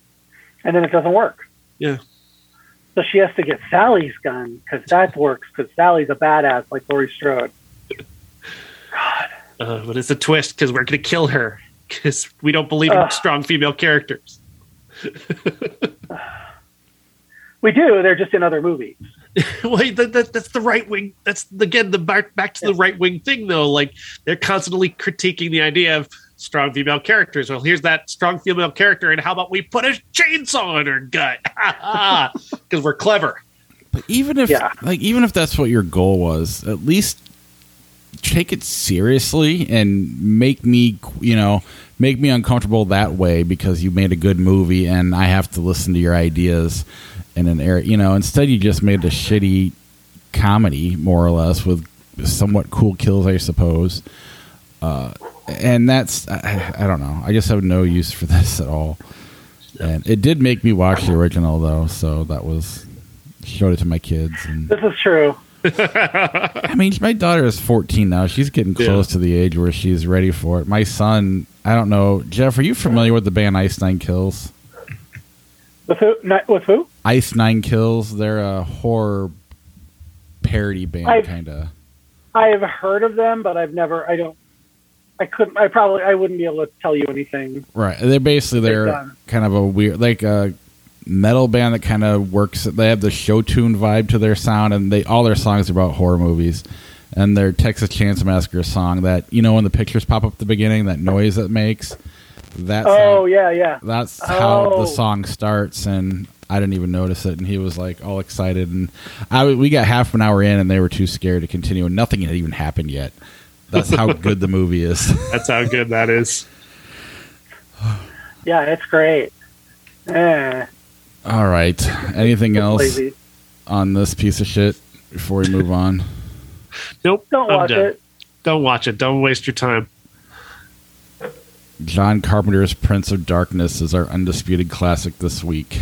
And then it doesn't work. Yeah. So she has to get Sally's gun because that works because Sally's a badass like Laurie Strode. Uh, but it's a twist because we're going to kill her because we don't believe in Ugh. strong female characters. We do. They're just in other movies. Wait, that, that, that's the right wing. That's again the back, back to the right wing thing though. Like they're constantly critiquing the idea of strong female characters. Well, here's that strong female character, and how about we put a chainsaw in her gut? Because we're clever. But even if Yeah. like even if that's what your goal was, at least take it seriously and make me, you know, make me uncomfortable that way because you made a good movie and I have to listen to your ideas in an air You know, instead you just made a shitty comedy, more or less, with somewhat cool kills, I suppose. Uh, and that's I, I don't know. I just have no use for this at all. And it did make me watch the original though, so that was showed it to my kids. And This is true. I mean, my daughter is 14 now. She's getting close Yeah. to the age where she's ready for it. My son, I don't know. Jeff, are you familiar with the band Ice Nine Kills? With who? Not, with who? Ice Nine Kills. They're a horror parody band, kind of. I have heard of them, but I've never. I don't. I couldn't. I probably. I wouldn't be able to tell you anything. Right. They're basically they're kind of a weird, like a metal band that kind of works. They have the show tune vibe to their sound, and they all their songs are about horror movies. And their Texas Chainsaw Massacre song that you know when the pictures pop up at the beginning, that noise it makes. That's Oh yeah, yeah. that's how Oh. the song starts, and I didn't even notice it. And he was like all excited, and I we got half an hour in, and they were too scared to continue, and nothing had even happened yet. That's how good the movie is. That's how good that is. Yeah, it's great. Eh, All right. Anything it's else lazy. on this piece of shit before we move on? Nope. Don't I'm watch done. it. Don't watch it. Don't waste your time. John Carpenter's Prince of Darkness is our undisputed classic this week.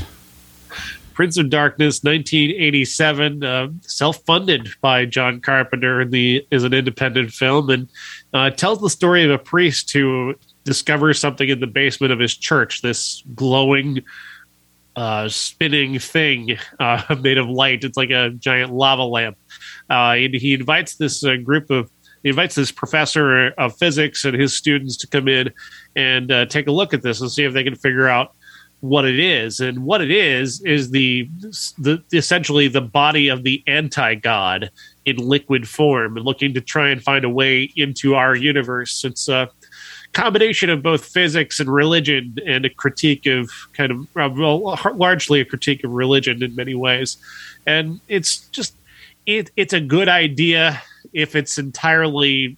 Prince of Darkness, 1987, uh, self-funded by John Carpenter. The is an independent film and uh, tells the story of a priest who discovers something in the basement of his church. This glowing, uh, spinning thing uh, made of light. It's like a giant lava lamp. Uh, and he invites this uh, group of he invites this professor of physics and his students to come in and take a look at this and see if they can figure out what it is and what it is is the, the essentially the body of the anti-god in liquid form and looking to try and find a way into our universe. It's a combination of both physics and religion and a critique of kind of uh, well, largely a critique of religion in many ways. And it's just it, it's a good idea if it's entirely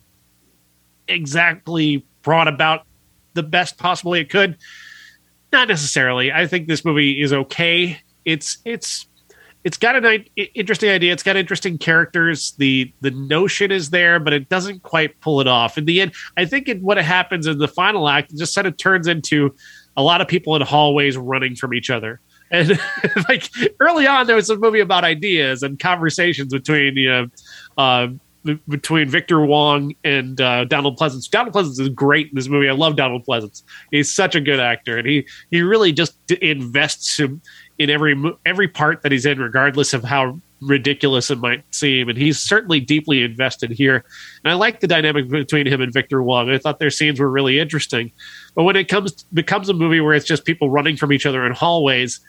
exactly brought about the best possible way it could not necessarily. I think this movie is okay. It's it's it's got an i- interesting idea. It's got interesting characters. the The notion is there, but it doesn't quite pull it off. In the end, I think it, what happens in the final act just sort of turns into a lot of people in hallways running from each other. And like early on, there was a movie about ideas and conversations between you know. B- between Victor Wong and uh, Donald Pleasence. Donald Pleasence is great in this movie. I love Donald Pleasence. He's such a good actor, and he he really just invests him in every every part that he's in, regardless of how ridiculous it might seem. And he's certainly deeply invested here. And I like the dynamic between him and Victor Wong. I thought their scenes were really interesting. But when it comes becomes a movie where it's just people running from each other in hallways,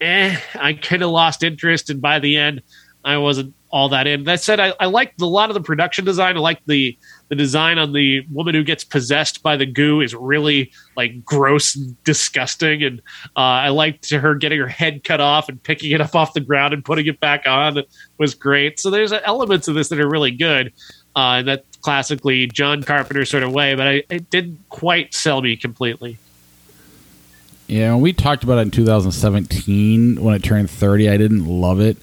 eh, I kind of lost interest. And by the end, I wasn't all that in. That said, I, I liked a lot of the production design. I like the the design on the woman who gets possessed by the goo is really like gross and disgusting. And uh, I liked her getting her head cut off and picking it up off the ground and putting it back on. It was great. So there's elements of this that are really good. Uh, that classically John Carpenter sort of way, but I, it didn't quite sell me completely. Yeah, we talked about it in 2017 when it turned 30. I didn't love it.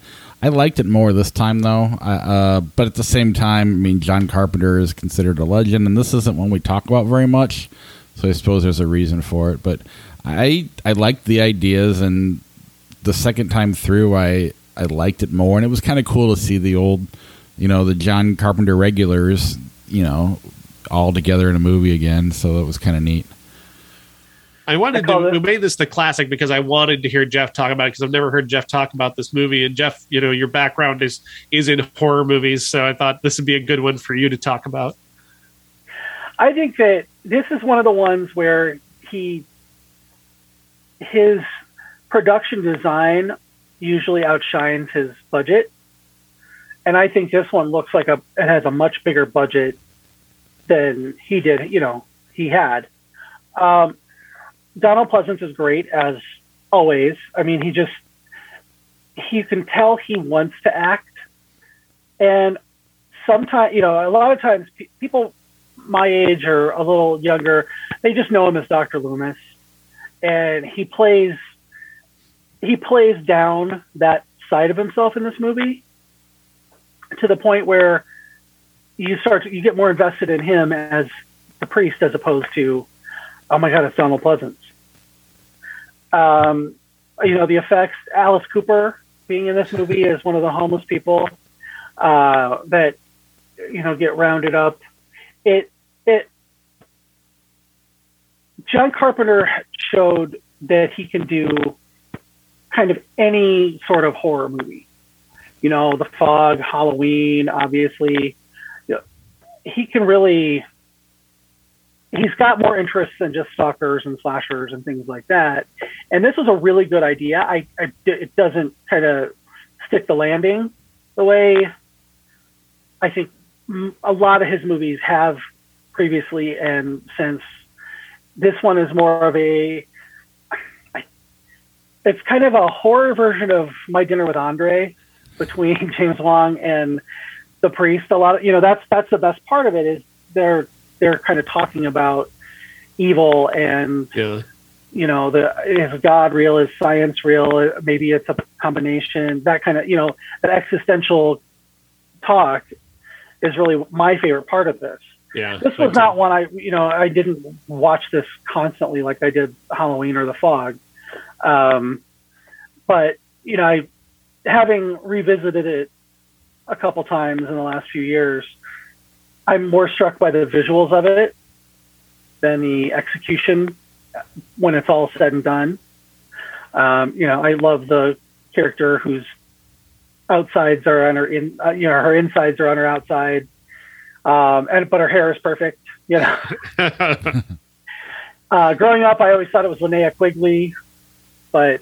I liked it more this time though. Uh, but at the same time, I mean, John Carpenter is considered a legend, and this isn't one we talk about very much. So I suppose there's a reason for it. But I I liked the ideas, and the second time through, I I liked it more, and it was kind of cool to see the old, you know, the John Carpenter regulars, you know, all together in a movie again. So that was kind of neat. I wanted I to. it- We made this the classic because I wanted to hear Jeff talk about it because I've never heard Jeff talk about this movie. And Jeff, you know, your background is is in horror movies, so I thought this would be a good one for you to talk about. I think that this is one of the ones where he his production design usually outshines his budget. And I think this one looks like a it has a much bigger budget than he did, you know, he had. Um, Donald Pleasence is great as always. I mean, he just you can tell he wants to act. And sometimes you know a lot of times pe- people my age or a little younger they just know him as Dr. Loomis, and he plays he plays down that side of himself in this movie to the point where you start to, you get more invested in him as the priest as opposed to oh my god it's Donald Pleasence. Um, you know the effects. Alice Cooper being in this movie as one of the homeless people uh, that you know get rounded up. It it John Carpenter showed that he can do kind of any sort of horror movie. You know, The Fog, Halloween, obviously. You know, he can really. He's got more interests than just stalkers and slashers and things like that. And this was a really good idea. I, I it doesn't kind of stick the landing the way I think a lot of his movies have previously and since. This one is more of a it's kind of a horror version of My Dinner with Andre between James Wong and the priest. A lot of you know that's that's the best part of it is they're they're kind of talking about evil and Yeah. you know the is God real is science real maybe it's a combination that kind of you know that existential talk is really my favorite part of this. Yeah. This was not one I you know I didn't watch this constantly like I did Halloween or The Fog. Um, but you know, I having revisited it a couple times in the last few years, I'm more struck by the visuals of it than the execution when it's all said and done. Um, you know, I love the character whose outsides are on her in, uh, you know, her insides are on her outside, um, and but her hair is perfect. You know, uh, growing up, I always thought it was Linnea Quigley, but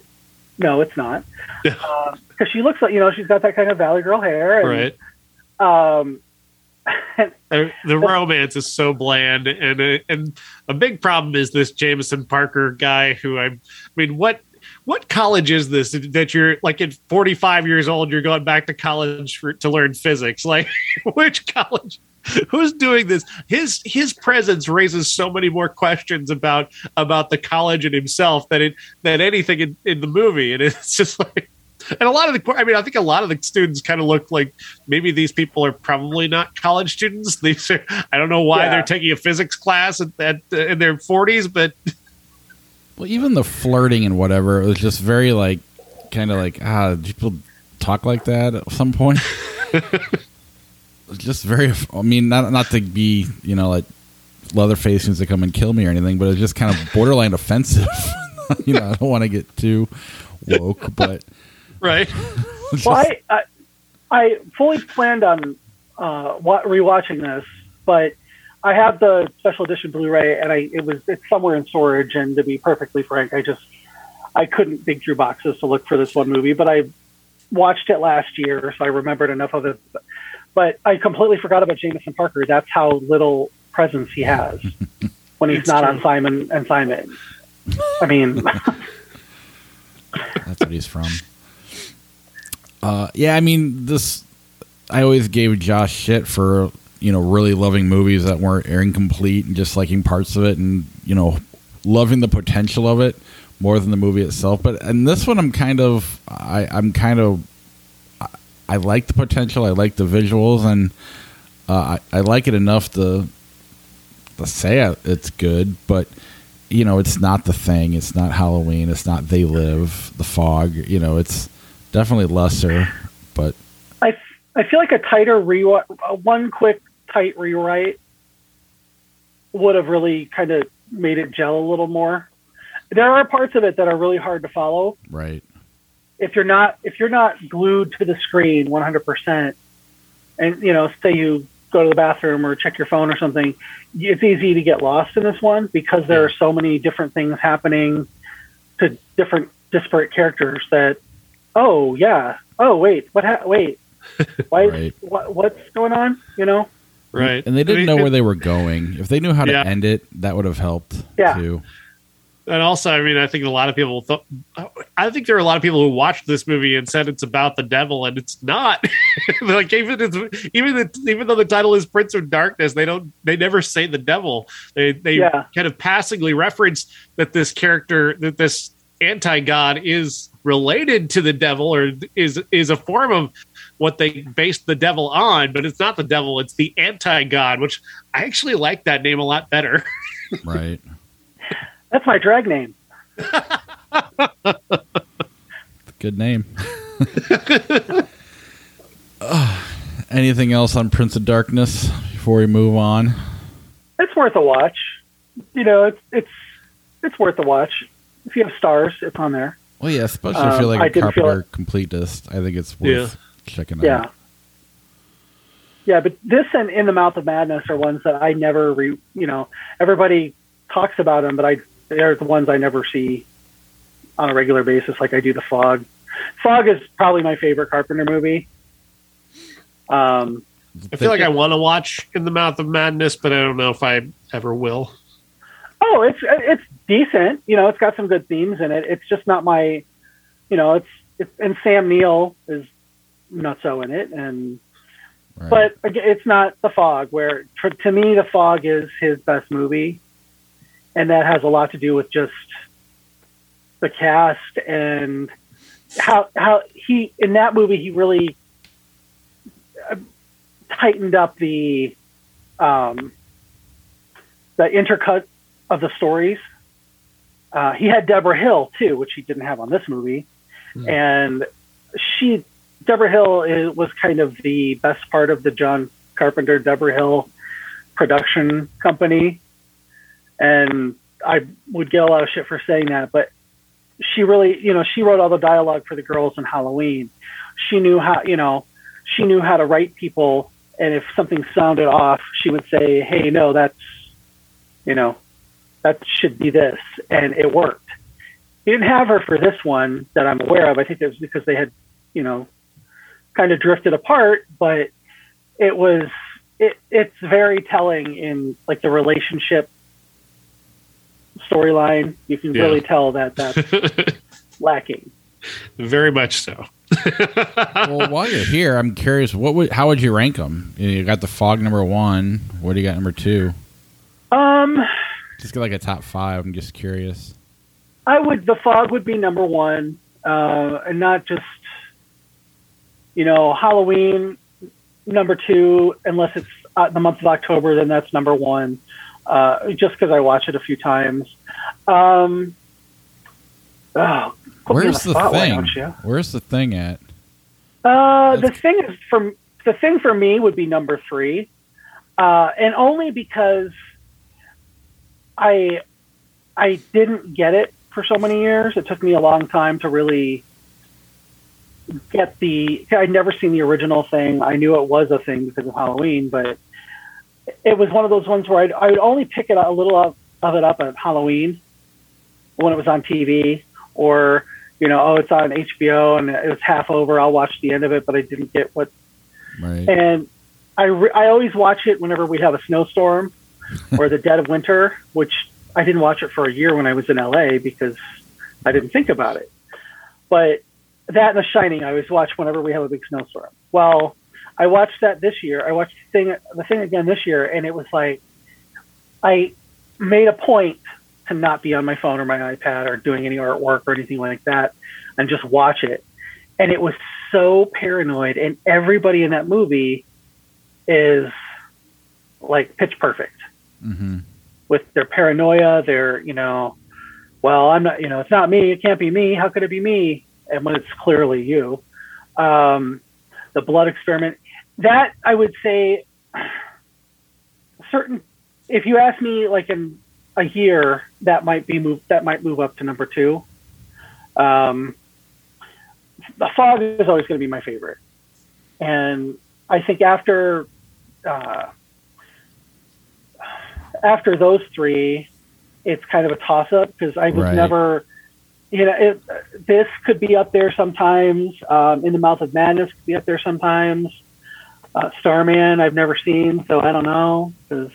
no, it's not. Because she looks like you know she's got that kind of Valley Girl hair, and, right. Um, Uh, the romance is so bland, and uh, and a big problem is this Jameson Parker guy. Who I, I mean, what what college is this that you're like at 45 years old? You're going back to college for, to learn physics. Like, which college? Who's doing this? His his presence raises so many more questions about about the college and himself than it than anything in, in the movie. And it's just like, and a lot of the, I mean, I think a lot of the students kind of look like maybe these people are probably not college students. These are, I don't know why Yeah. they're taking a physics class at, at in their 40s, but Well, even the flirting and whatever, it was just very like, kind of like, ah, do people talk like that at some point? It's just very. I mean, not not to be, you know, like Leatherface needs to come and kill me or anything, but it's just kind of borderline offensive. you know, I don't want to get too woke, but right. well, I, I I fully planned on uh, rewatching this, but I have the special edition Blu-ray, and I it was it's somewhere in storage. And to be perfectly frank, I just I couldn't dig through boxes to look for this one movie, but I watched it last year, so I remembered enough of it. But I completely forgot about Jameson Parker. That's how little presence he has when he's It's not true. on Simon and Simon. I mean, That's what he's from. Uh, yeah, I mean, this. I always gave Josh shit for you know really loving movies that weren't airing complete and just liking parts of it and you know loving the potential of it more than the movie itself. But and this one, I'm kind of I, I'm kind of I, I like the potential. I like the visuals and uh, I, I like it enough to to say it's good, but you know, it's not the thing. It's not Halloween. It's not They Live, The Fog. You know, it's definitely lesser, but I, I feel like a tighter rewrite, one quick tight rewrite would have really kind of made it gel a little more. There are parts of it that are really hard to follow right. if you're not if you're not glued to the screen 100%. And you know, say you go to the bathroom or check your phone or something, it's easy to get lost in this one because there are so many different things happening to different disparate characters that oh yeah oh wait what ha- wait why Right. what, what's going on you know Right. And they didn't mean, know it- where they were going. If they knew how to Yeah. end it, that would have helped Yeah. too. And also, I mean, I think a lot of people thought. I think there are a lot of people who watched this movie and said it's about the devil, and it's not. like even it's, even the, even though the title is Prince of Darkness, they don't they never say the devil. They they Yeah. kind of passingly reference that this character that this anti god is related to the devil or is is a form of what they based the devil on, but it's not the devil. It's the anti god, which I actually like that name a lot better. Right. That's my drag name. Good name. Ugh. anything else on Prince of Darkness before we move on? It's worth a watch. You know, it's it's it's worth a watch. If you have Starz, it's on there. Well, yeah, especially if you're Um, like I a didn't feel Carpenter completist. I think it's worth checking out. Yeah. Yeah, but this and In the Mouth of Madness are ones that I never, re, you know, everybody talks about them, but I they're the ones I never see on a regular basis, like I do The Fog. Fog is probably my favorite Carpenter movie. Um, I feel like I want to watch In the Mouth of Madness, but I don't know if I ever will. oh, it's it's decent. You know, it's got some good themes in it. It's just not my, you know, it's, it's and Sam Neill is not so in it, and Right. but again, it's not the fog where to, to me the fog is his best movie and that has a lot to do with just the cast and how how he in that movie he really uh, tightened up the um the intercut of the stories uh, he had debra hill too which he didn't have on this movie Hmm. and she Debra Hill is, was kind of the best part of the John Carpenter Debra Hill production company, and I would get a lot of shit for saying that, but she really, you know, she wrote all the dialogue for the girls in Halloween. She knew how, you know, she knew how to write people, and if something sounded off, she would say, "Hey, no, that's, you know, that should be this," and it worked. He didn't have her for this one that I'm aware of. I think it was because they had, you know, kind of drifted apart, but it was it it's very telling in like the relationship storyline. You can Yeah. really tell that that's lacking. Very much so. well, while you're here, I'm curious. What would how would you rank them? You, you got the fog number one. What do you got number two? Um, Just get like a top five. I'm just curious. I would the fog would be number one, uh, and not just you know Halloween number two, unless it's uh, the month of October, then that's number one. Uh, just because I watch it a few times. Um, oh, put me on Where's the why thing? Where's the thing at? Uh, the thing is for the thing for me would be number three, uh, and only because I I didn't get it for so many years. It took me a long time to really get the. I'd never seen the original thing. I knew it was a thing because of Halloween, but it was one of those ones where I'd, I would only pick it a little of, of it up at Halloween when it was on TV, or you know, oh, it's on HBO and it was half over. I'll watch the end of it, but I didn't get what. Right. And I re- I always watch it whenever we have a snowstorm or the dead of winter, which I didn't watch it for a year when I was in LA because I didn't think about it. But that and The Shining, I always watch whenever we have a big snowstorm. Well, I watched that this year. I watched the thing, the thing again this year, and it was like I made a point to not be on my phone or my iPad or doing any artwork or anything like that, and just watch it. And it was so paranoid, and everybody in that movie is like pitch perfect hmm with their paranoia, their, you know, well, I'm not, you know, it's not me. It can't be me. How could it be me? And when it's clearly you, um, the blood experiment, that I would say certain, if you ask me like in a year, that might be move, that might move up to number two. Um, the fog is always going to be my favorite. And I think after, uh, after those three, it's kind of a toss up because I was Right. never, you know, it, this could be up there sometimes. Um, In the Mouth of Madness could be up there sometimes. Uh, Starman, I've never seen, so I don't know. Because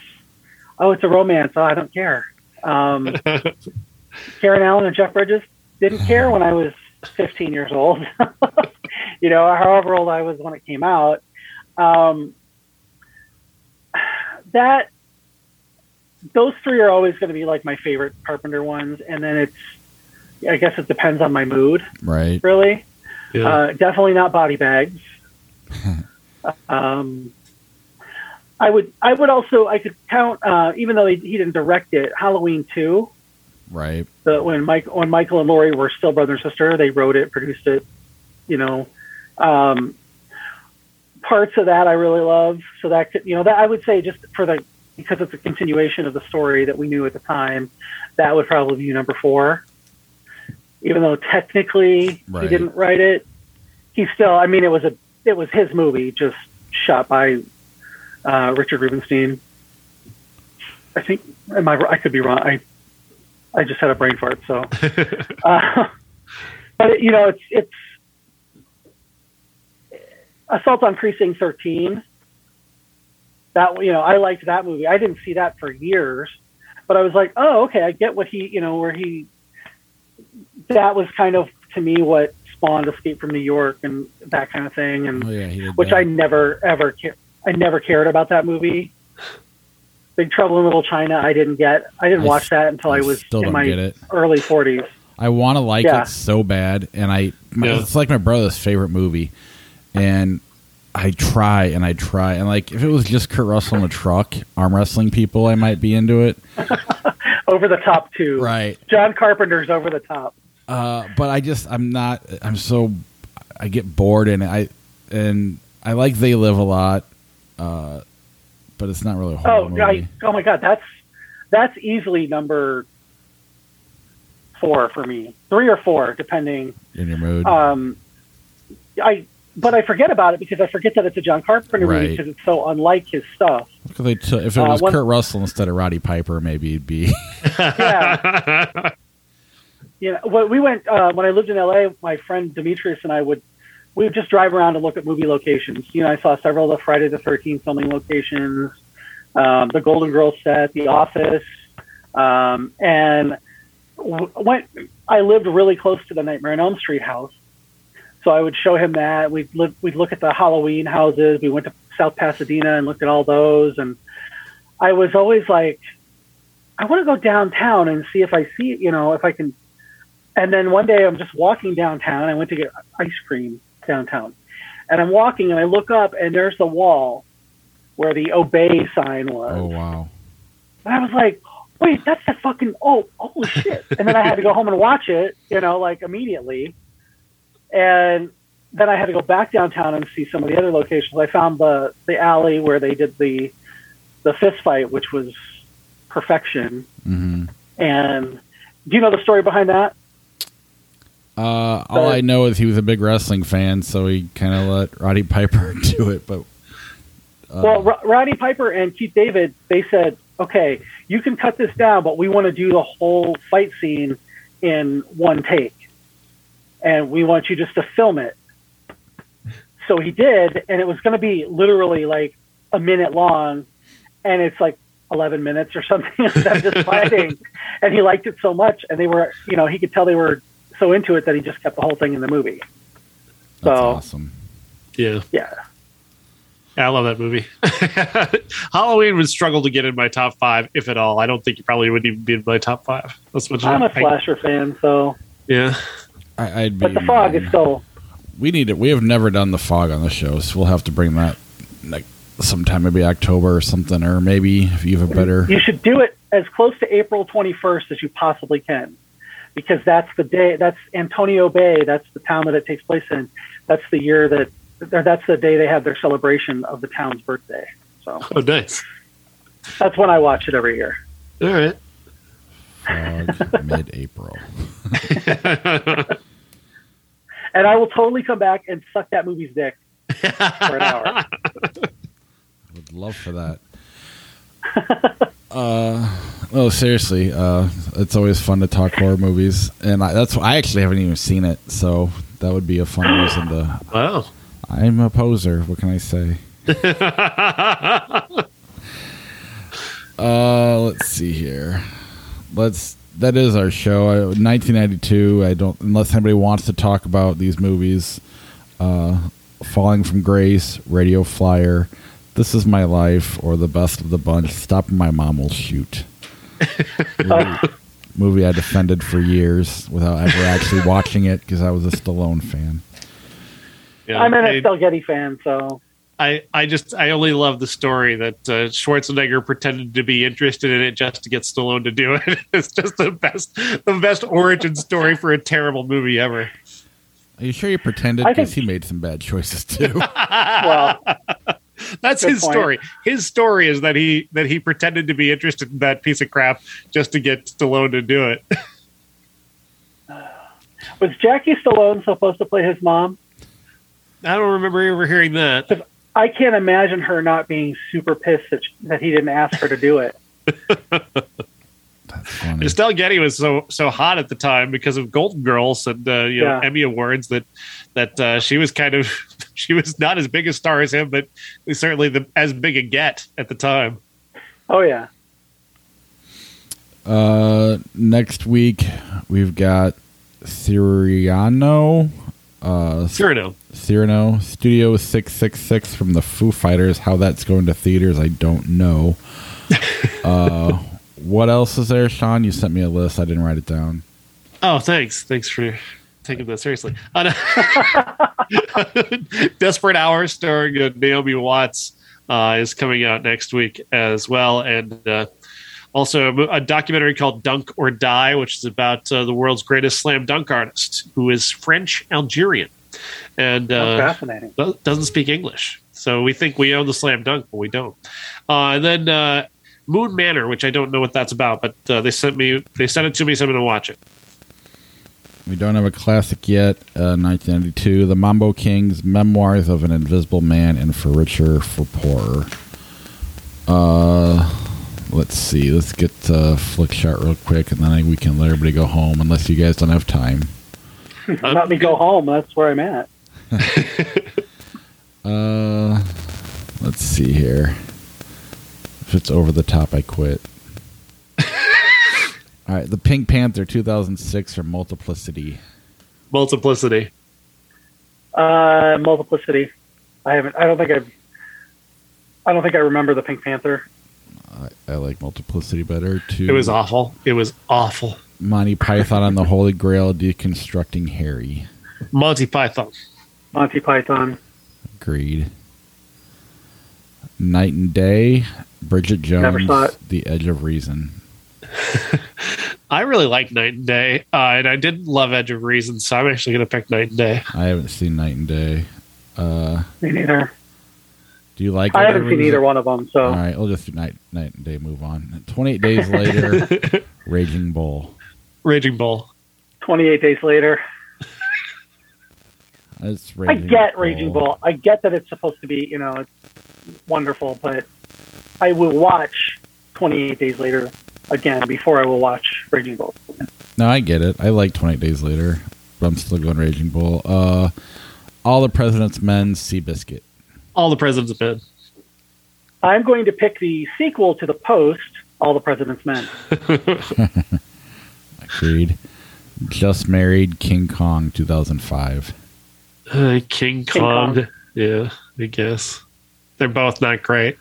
oh, it's a romance. Oh, I don't care. Um, Karen Allen and Jeff Bridges didn't care when I was 15 years old. you know, however old I was when it came out. Um, that those three are always going to be like my favorite Carpenter ones, and then it's I guess it depends on my mood, Right. really. Yeah. Uh, definitely not body bags. um, I would I would also I could count uh, even though he, he didn't direct it Halloween two Right. the when Mike when Michael and Laurie were still brother and sister they wrote it produced it you know um, parts of that I really love so that could, you know that I would say just for the because it's a continuation of the story that we knew at the time that would probably be number four. Even though technically he didn't write it he still I mean it was a it was his movie just shot by uh, Richard Rubenstein. I think am I I could be wrong. I I just had a brain fart so. Uh, but it, you know it's it's Assault on Precinct 13 that you know I liked that movie I didn't see that for years but I was like oh okay I get what he you know where he that was kind of to me what spawned Escape from New York and that kind of thing and Oh yeah, which that. I never ever ca- I never cared about that movie. Big Trouble in Little China, I didn't get. I didn't I watch that until I, I was still in my it. early forties. I want to like Yeah. it so bad, and I my, Yeah. it's like my brother's favorite movie, and I try and I try and like if it was just Kurt Russell in a truck arm wrestling people, I might be into it. Over the top too. Right. John Carpenter's over the top. Uh, but I just I'm not I'm so I get bored and I and I like They Live a lot, uh, but it's not really a horror Oh, movie. I, oh my God, that's that's easily number four for me. Three or four, depending. in your mood, Um, I but I forget about it because I forget that it's a John Carpenter movie because it's so unlike his stuff. because they took if it uh, was one- Kurt Russell instead of Roddy Piper, maybe it'd be Yeah. you know, we went uh, when I lived in LA, my friend Demetrius and I would we would just drive around and look at movie locations. You know, I saw several of the Friday the Thirteenth filming locations, um, the Golden Girls set, The Office, um, and w- went. I lived really close to the Nightmare on Elm Street house, so I would show him that. We'd live, we'd look at the Halloween houses. We went to South Pasadena and looked at all those, and I was always like, I want to go downtown and see if I see, you know, if I can. And then one day I'm just walking downtown. I went to get ice cream downtown, and I'm walking and I look up and there's the wall where the obey sign was. oh wow. And I was like, wait, that's the fucking oh holy shit! And then I had to go home and watch it, you know, like immediately. And then I had to go back downtown and see some of the other locations. I found the the alley where they did the the fist fight, which was perfection. hmm And do you know the story behind that? Uh, all But- I know is he was a big wrestling fan, so he kind of let Roddy Piper do it. But uh, well, Ro- Roddy Piper and Keith David, they said, okay, you can cut this down, but we want to do the whole fight scene in one take. And we want you just to film it. So he did, and it was going to be literally like a minute long, and it's like 11 minutes or something of them just fighting. And he liked it so much, and they were, you know, he could tell they were so into it that he just kept the whole thing in the movie. that's so- awesome. yeah. Yeah. I love that movie. Halloween would struggle to get in my top five, if at all. I don't think it probably would even be in my top five. That's much I'm a I- slasher fan, so. Yeah. I, I'd be. But the fog is still We need it. We have never done the fog on the show, so we'll have to bring that like sometime, maybe October or something, or maybe if you have a better. You should do it as close to April 21st as you possibly can, because that's the day. That's Antonio Bay. That's the town that it takes place in. That's the year that. That's the day they have their celebration of the town's birthday. So Oh, nice. that's when I watch it every year. All right. Fog mid-April. And I will totally come back and suck that movie's dick for an hour. I would love for that. uh, no, seriously, uh, it's always fun to talk horror movies, and I, that's I actually haven't even seen it, so that would be a fun reason to. Wow. I'm a poser. What can I say? Uh, let's see here. Let's that is our show. I, 1992. I don't unless anybody wants to talk about these movies. Uh, Falling from Grace, Radio Flyer, This Is My Life, or the best of the bunch. Stop My Mom Will Shoot. movie, movie I defended for years without ever actually watching it because I was a Stallone fan. Yeah, I'm an I- Estelle Getty fan, so I, I just I only love the story that uh, Schwarzenegger pretended to be interested in it just to get Stallone to do it. It's just the best the best origin story for a terrible movie ever. Are you sure you pretended? Because he made some bad choices too. well, That's his point. story. His story is that he that he pretended to be interested in that piece of crap just to get Stallone to do it. was Jackie Stallone supposed to play his mom? I don't remember ever hearing that. I can't imagine her not being super pissed that, that he didn't ask her to do it. That's funny. Estelle Getty was so so hot at the time because of Golden Girls and uh, you know Yeah. Emmy awards that that uh, she was kind of she was not as big a star as him, but certainly the as big a get at the time. Oh yeah, Uh, next week we've got Siriano, uh, Cyrano. Cyrano Studio Six Six Six from the Foo Fighters. How that's going to theaters, I don't know. uh, what else is there, Sean? You sent me a list. I didn't write it down. Oh, thanks. Thanks for taking that seriously. Uh, Desperate Hours, starring uh, Naomi Watts, uh, is coming out next week as well, and uh, also a, a documentary called Dunk or Die, which is about uh, the world's greatest slam dunk artist, who is French Algerian, and that's uh, fascinating. doesn't speak English. So we think we own the slam dunk, but we don't. Uh, and then uh, Moon Manor, which I don't know what that's about, but uh, they sent me they sent it to me, so I'm going to watch it. We don't have a classic yet. Uh, 1992, The Mambo Kings: Memoirs of an Invisible Man and For Richer, For Poorer. Uh, let's see. Let's get uh, Flickchart real quick, and then I, we can let everybody go home. Unless you guys don't have time. Let me go home. That's where I'm at. Uh, let's see here. If it's over the top, I quit. All right, the Pink Panther 2006 or Multiplicity. Multiplicity. Uh, Multiplicity. I haven't. I don't think I've. I don't think I remember the Pink Panther. I, I like Multiplicity better. Too. It was awful. It was awful. Monty Python on the Holy Grail deconstructing Harry. Monty Python. Monty Python. Agreed. Night and Day, Bridget Jones. The Edge of Reason. I really like Night and Day, uh, and I didn't love Edge of Reason, so I'm actually going to pick Night and Day. I haven't seen Night and Day. Uh, Me neither. do you like? I haven't seen Reason? either one of them. So All right, we'll just do Night Night and Day. Move on. Twenty eight days later, Raging Bull. Raging Bull. 28 days later. It's I Raging get Raging Bull. I get that it's supposed to be, you know, it's wonderful, but I will watch 28 Days Later again before I will watch Raging Bull. No, I get it. I like Twenty eight days later, but I'm still going Raging Bull. Uh, All the President's Men, Seabiscuit. All the President's Men. I'm going to pick the sequel to The Post, All the President's Men. Agreed. Just Married, King Kong, 2005. Uh, King Kong. Kong. Yeah, I guess. They're both not great.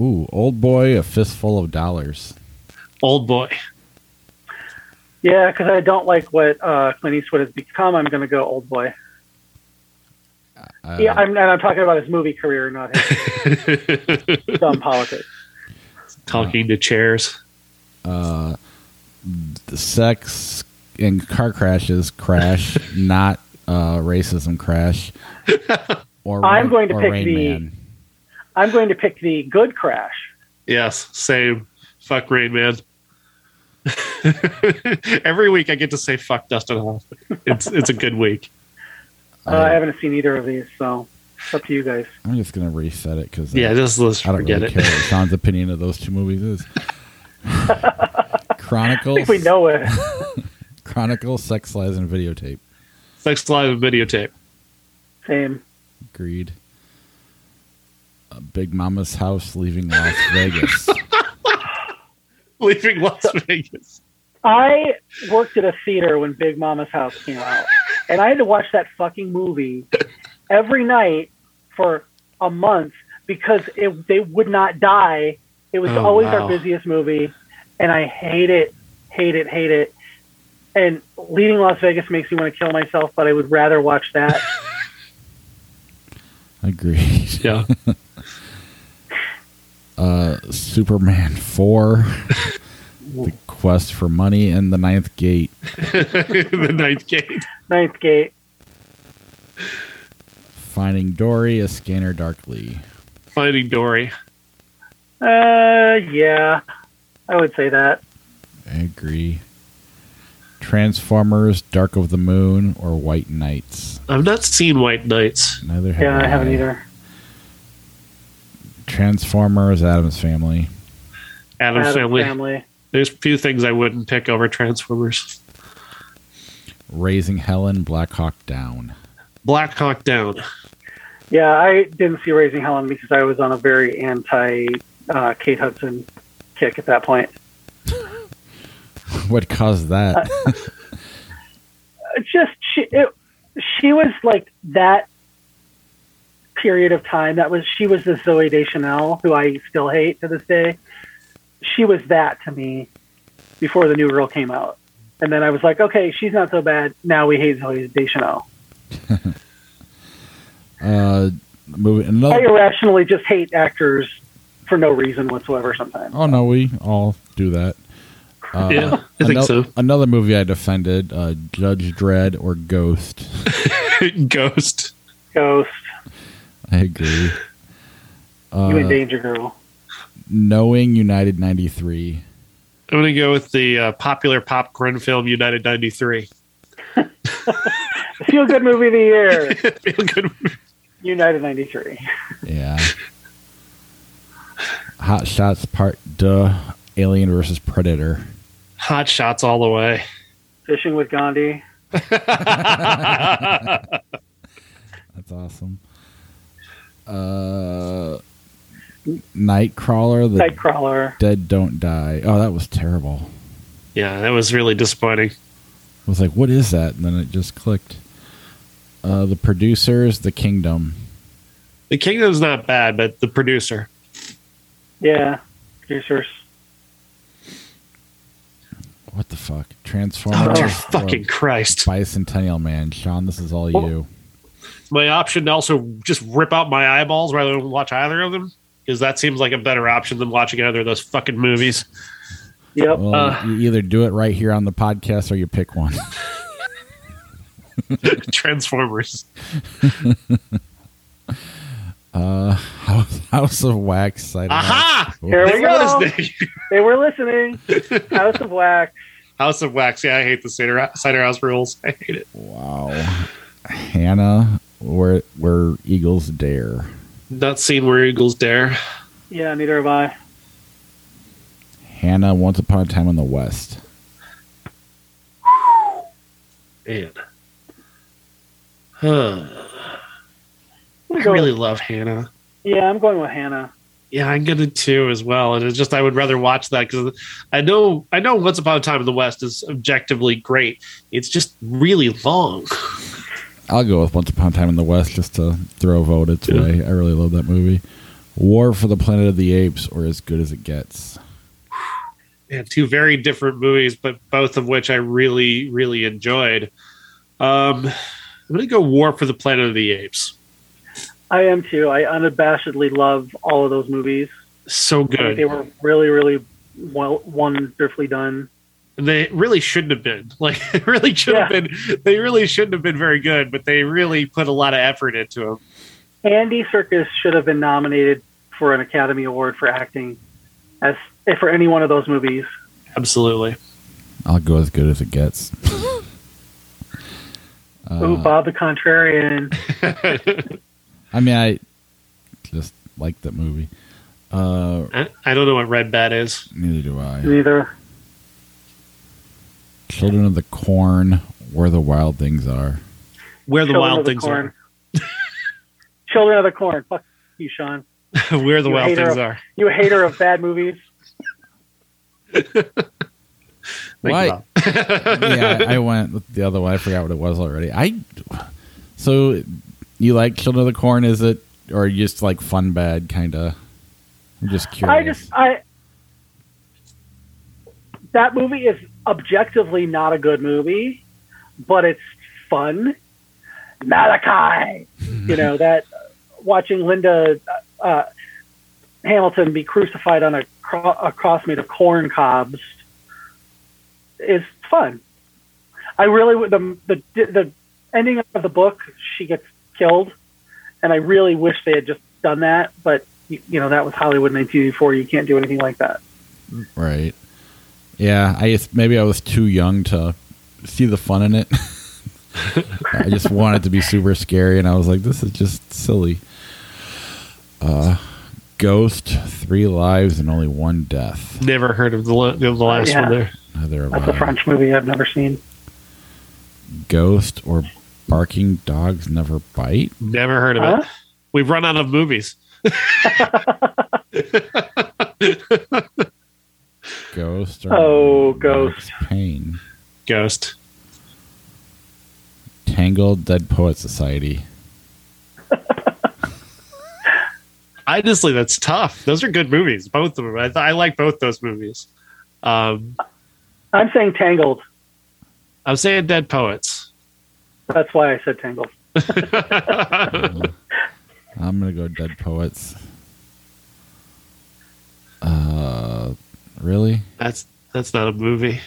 Ooh, Old Boy, A Fistful of Dollars. Old Boy. Yeah, because I don't like what uh, Clint Eastwood has become. I'm going to go Old Boy. Uh, yeah, I'm, and I'm talking about his movie career, not his dumb politics. Talking to chairs. uh, the sex and car crashes crash, not uh, racism crash. Or I'm Rain- going to or pick Rain the- Man. I'm going to pick the good crash. Yes, same. Fuck Rain Man. Every week I get to say fuck Dustin Hoffman. It's it's a good week. Uh, I haven't seen either of these, so it's up to you guys. I'm just gonna reset it because Yeah, just let's I don't forget really it. care what Sean's opinion of those two movies is. I Chronicles, think we know it. Chronicles, Sex, Lies, and Videotape. Sex Live and videotape. Same. Agreed. Uh, Big Mama's House, Leaving Las Vegas. Leaving Las Vegas. I worked at a theater when Big Mama's House came out, and I had to watch that fucking movie every night for a month because it, they would not die. It was Oh, always wow. our busiest movie, and I hate it, hate it, hate it. And leaving Las Vegas makes me want to kill myself, but I would rather watch that. Agreed. Yeah. Uh, Superman 4, The Quest for Money, and The Ninth Gate. the ninth gate. Ninth Gate. Finding Dory, A Scanner Darkly. Finding Dory. Uh, yeah, I would say that. I agree. Transformers, Dark of the Moon, or White Knights. I've not seen White Knights. Neither have Yeah, I haven't either. Transformers, Addams Family. Adam's Addams Family. family. There's a few things I wouldn't pick over Transformers. Raising Helen, Black Hawk Down. Black Hawk Down. Yeah, I didn't see Raising Helen because I was on a very anti uh, Kate Hudson kick at that point. What caused that? It's just she, it, she was like that period of time. That was she was the Zooey Deschanel who I still hate to this day. She was that to me before the new girl came out, and then I was like, okay, she's not so bad. Now we hate Zooey Deschanel. uh, movie, I irrationally just hate actors for no reason whatsoever. Sometimes. Oh no, we all do that. Uh, Yeah, I think another, so. Another movie I defended: uh, Judge Dredd or Ghost. Ghost. Ghost, I agree. you Uh, and Danger Girl. Knowing United '93. I'm going to go with the uh, popular popcorn film United 93. Feel good movie of the year. Feel good. United '93. Yeah. Hot Shots Part Deux. Alien versus Predator. Hot shots all the way. Fishing with Gandhi. That's awesome. Uh, Nightcrawler. The Nightcrawler. Dead Don't Die. Oh, that was terrible. yeah, that was really disappointing. I was like, what is that? And then it just clicked. Uh, the producers, The Kingdom. The Kingdom's not bad, but the producer. Yeah. Producers. What the fuck? Oh, Transformers. dear fucking Christ. Bicentennial Man. Sean, this is all you. My option to also just rip out my eyeballs rather than watch either of them, because that seems like a better option than watching either of those fucking movies. Yep. Well, Uh. you either do it right here on the podcast or you pick one. Transformers. Uh, House, House of Wax. Cider Aha! House. Here we They were go. listening. They were listening. House of Wax. House of Wax. Yeah, I hate the Cider, Cider House rules. I hate it. Wow. Hannah, where where Eagles dare. Not seen Where Eagles Dare. Yeah, neither have I. Hannah, Once Upon a Time in the West. Man. Huh. I'm I gonna go really with- love Hannah. yeah, I'm going with Hannah. Yeah, I'm gonna too as well. And it's just I would rather watch that because I know I know Once Upon a Time in the West is objectively great. It's just really long. I'll go with Once Upon a Time in the West just to throw a vote its Yeah. way. I really love that movie. War for the Planet of the Apes or As Good as It Gets. Yeah, two very different movies, but both of which I really, really enjoyed. Um, I'm gonna go War for the Planet of the Apes. I am too. I unabashedly love all of those movies. So good. think they were really, really well, wonderfully done. They really shouldn't have been. Like, they really should have been. They really shouldn't have been very good, but they really put a lot of effort into them. Andy Serkis should have been nominated for an Academy Award for acting as for any one of those movies. Absolutely. I'll go As Good as It Gets. Ooh, Uh, Bob the Contrarian. I mean, I just like that movie. Uh, I, I don't know what Red Bat is. neither do I. Neither. Children of the Corn, Where the Wild Things Are. Where the Children Wild the Things Corn. Children of the Corn. Fuck you, Sean. Where the You Wild hater Things of- are. You hater of bad movies. Think Why- yeah, I went with the other one. I forgot what it was already. I so you like Children of the Corn? Is it or you just like fun bad kind of? I'm just curious. I just I that movie is objectively not a good movie, but it's fun. Malachi, you know that watching Linda uh, Hamilton be crucified on a, cro- a cross made of corn cobs is fun. I really would- the the the ending of the book she gets killed, and I really wish they had just done that, but you, you know that was Hollywood 1984. You can't do anything like that. right. Yeah, I just maybe I was too young to see the fun in it. I just wanted to be super scary, and I was like, "This is just silly." Uh, Ghost, three lives and only one death. Never heard of the, la- the last Yeah. one there. Neither of That's a I. French movie I've never seen. Ghost or barking dogs never bite. Never heard of Huh? it. We've run out of movies. Ghost or Oh, Ghost. Pain. Ghost. Tangled Dead Poet Society. Honestly, that's tough. Those are good movies, both of them. I, I like both those movies. Um, I'm saying Tangled. I'm saying Dead Poets. That's why I said Tangled. I'm gonna go Dead Poets. Uh, really? that's that's not a movie.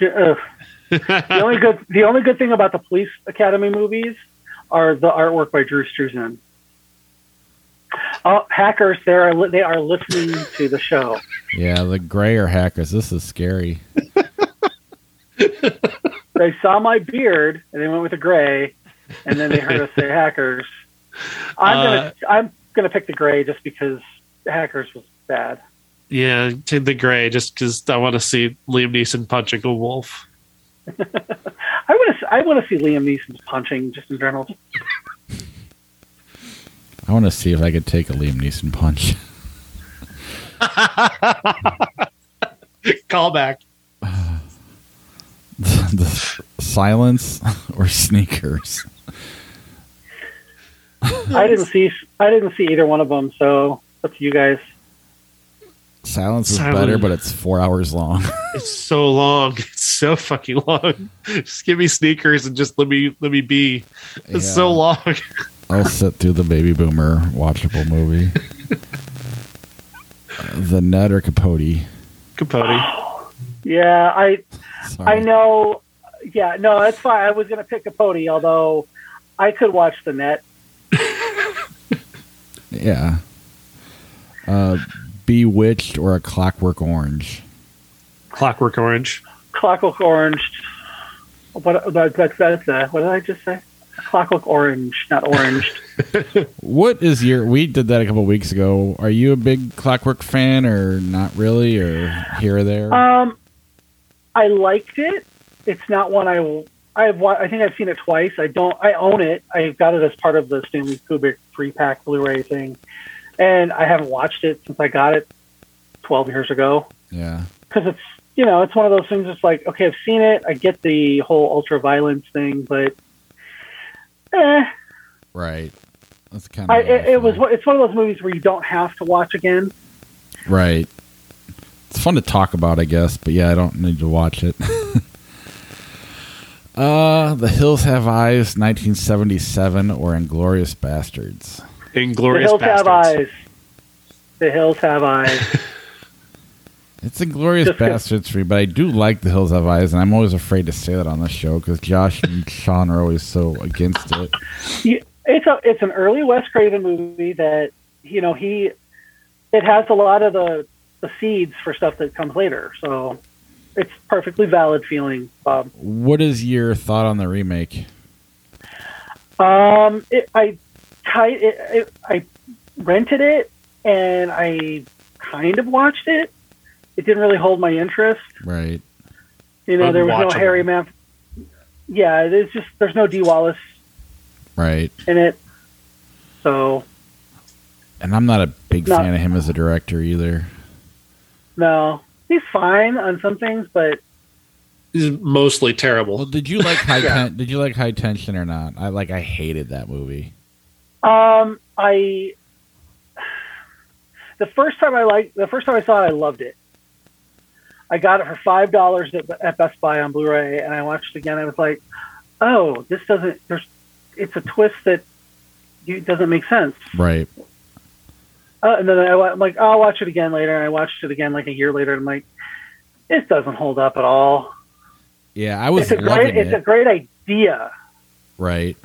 Ugh. The only good the only good thing about the Police Academy movies are the artwork by Drew Struzan. Oh, hackers! They are li- they are listening to the show. Yeah, the gray are hackers. This is scary. They saw my beard and they went with the gray, and then they heard us say hackers. I'm gonna uh, I'm gonna pick the gray just because hackers was bad. Yeah, to the gray, just because I want to see Liam Neeson punching a wolf. I want to I want to see Liam Neeson punching just in general. I want to see if I could take a Liam Neeson punch. Callback. The silence or sneakers. I didn't see I didn't see either one of them, so up to you guys. Silence is Silence. better, but it's four hours long. It's so long. It's so fucking long. Just give me sneakers and just let me let me be. It's Yeah. so long. I'll sit through the baby boomer watchable movie. the Net or Capote. Capote. Yeah, I Sorry. I know. Yeah, no, that's fine. I was gonna pick Capote, although I could watch the net. Yeah. Uh, Bewitched or a Clockwork Orange. Clockwork Orange. Clockwork Orange. What that, that's that's uh, what did I just say? Clockwork Orange, not orange. What is your? We did that a couple weeks ago. Are you a big Clockwork fan, or not really, or here or there? um, I liked it. It's not one I I've I think I've seen it twice. I don't. I own it. I got it as part of the Stanley Kubrick three pack Blu-ray thing, and I haven't watched it since I got it twelve years ago. yeah. because it's you know it's one of those things. It's like okay, I've seen it. I get the whole ultra violence thing, but eh, Right. That's kind I, of. it, it was it's one of those movies where you don't have to watch again. Right. It's fun to talk about, I guess, but yeah, I don't need to watch it. uh, The Hills Have Eyes, 1977, or Inglorious Bastards. Inglorious the hills have eyes. The hills have eyes. It's Inglorious Just 'cause- Bastards for me, but I do like The Hills Have Eyes, and I'm always afraid to say that on the show because Josh and Sean are always so against it. You- it's a it's an early Wes Craven movie that you know he it has a lot of the the seeds for stuff that comes later. So it's perfectly valid feeling, Bob. What is your thought on the remake? Um, it, I, it, it, I rented it and I kind of watched it. It didn't really hold my interest. Right. You know, there was no Berryman. Yeah, there's just there's no Dee Wallace Right. in it. So And I'm not a big No. fan of him as a director either. No, he's fine on some things, but he's mostly Well, terrible. did you like high Yeah. ten- did you like high tension or not? I like I hated that movie. Um, I the first time I like the first time I saw it, I loved it. I got it for five dollars at, at Best Buy on Blu-ray, and I watched it again. I was like, "Oh, this doesn't." There's, it's a twist that you, doesn't make sense. Right. Uh, and then I, I'm like, I'll watch it again later, and I watched it again like a year later. And I'm like, this doesn't hold up at all. Yeah, I was It's a loving great, it's a great idea. right.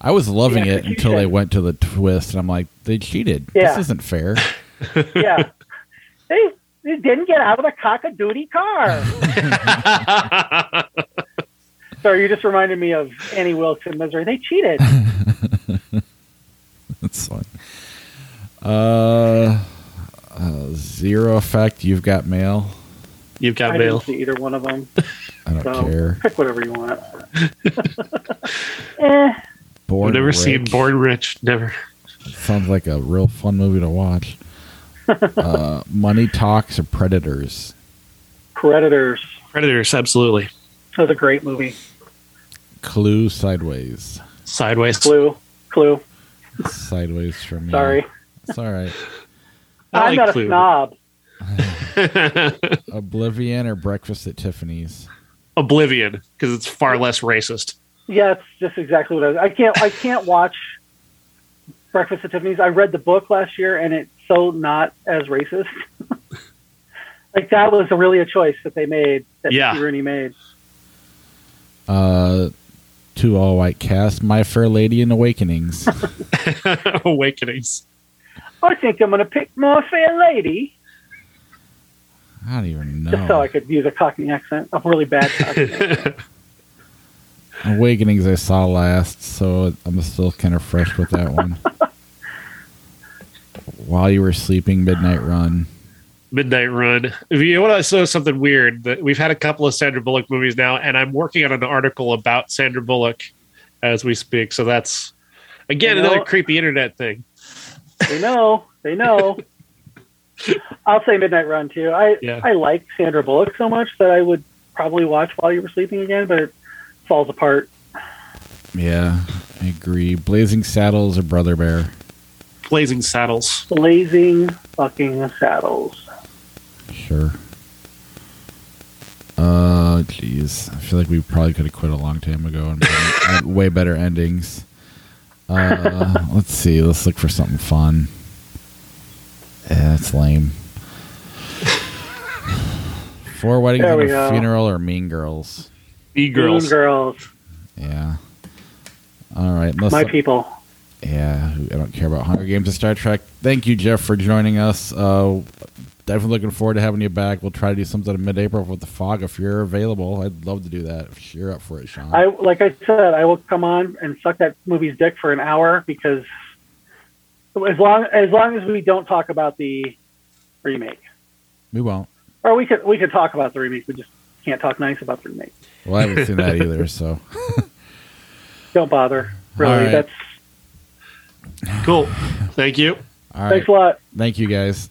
I was loving The it until they went to the twist, and I'm like, they cheated. Yeah. This isn't fair. Yeah, they, they didn't get out of the cock-a-doodie car. Sorry, you just reminded me of Annie Wilkes in Misery. They cheated. That's fine. Uh, uh, zero effect. You've got mail. You've got I mail. didn't see either one of them. I don't So care. pick whatever you want. eh, Born I've never seen Born Rich. Never. Sounds like a real fun movie to watch. uh, Money Talks or Predators. Predators. Predators, absolutely. That was a great movie. Clue Sideways. Sideways. Clue. Clue. Sideways from me. Sorry. It's all right. I I'm like not Clue. a snob. Oblivion or Breakfast at Tiffany's. Oblivion, because it's far less racist. Yeah, it's just exactly what I was. I can't. I can't watch Breakfast at Tiffany's. I read the book last year, and it's so not as racist. like that was really a choice that they made. That Yeah. Mickey Rooney made. Uh, two all white cast. My Fair Lady and Awakenings. Awakenings. I think I'm going to pick my fair lady, I don't even know. just so. I could use a Cockney accent, a really bad Cockney. accent. Awakenings I saw last, so I'm still kind of fresh with that one. While you were sleeping, Midnight Run. Midnight Run. If you want to saw something weird, that we've had a couple of Sandra Bullock movies now, and I'm working on an article about Sandra Bullock as we speak. So that's again You know- another creepy internet thing. They know. They know. I'll say Midnight Run too. I Yeah. I like Sandra Bullock so much that I would probably watch while you were sleeping again, but it falls apart. Yeah, I agree. Blazing Saddles or Brother Bear. Blazing Saddles. Blazing fucking saddles. Sure. Uh, jeez. I feel like we probably could have quit a long time ago and had way better endings. Uh, let's see. Let's look for something fun. Yeah, that's lame. Four weddings There and we a go. funeral or Mean Girls. E Girls. Mean girls. Yeah. All right. Unless My people. yeah, I don't care about Hunger Games and Star Trek. Thank you, Jeff, for joining us. Uh, definitely looking forward to having you back. We'll try to do something in mid-April with the fog if you're available. I'd love to do that if you're up for it, Sean. I like I said, I will come on and suck that movie's dick for an hour because as long as long as we don't talk about the remake, we won't. or we could we could talk about the remake. We just can't talk nice about the remake. Well, I haven't seen that either. So, Don't bother. Really, All right. that's Cool. Thank you. all right. thanks a lot. Thank you, guys.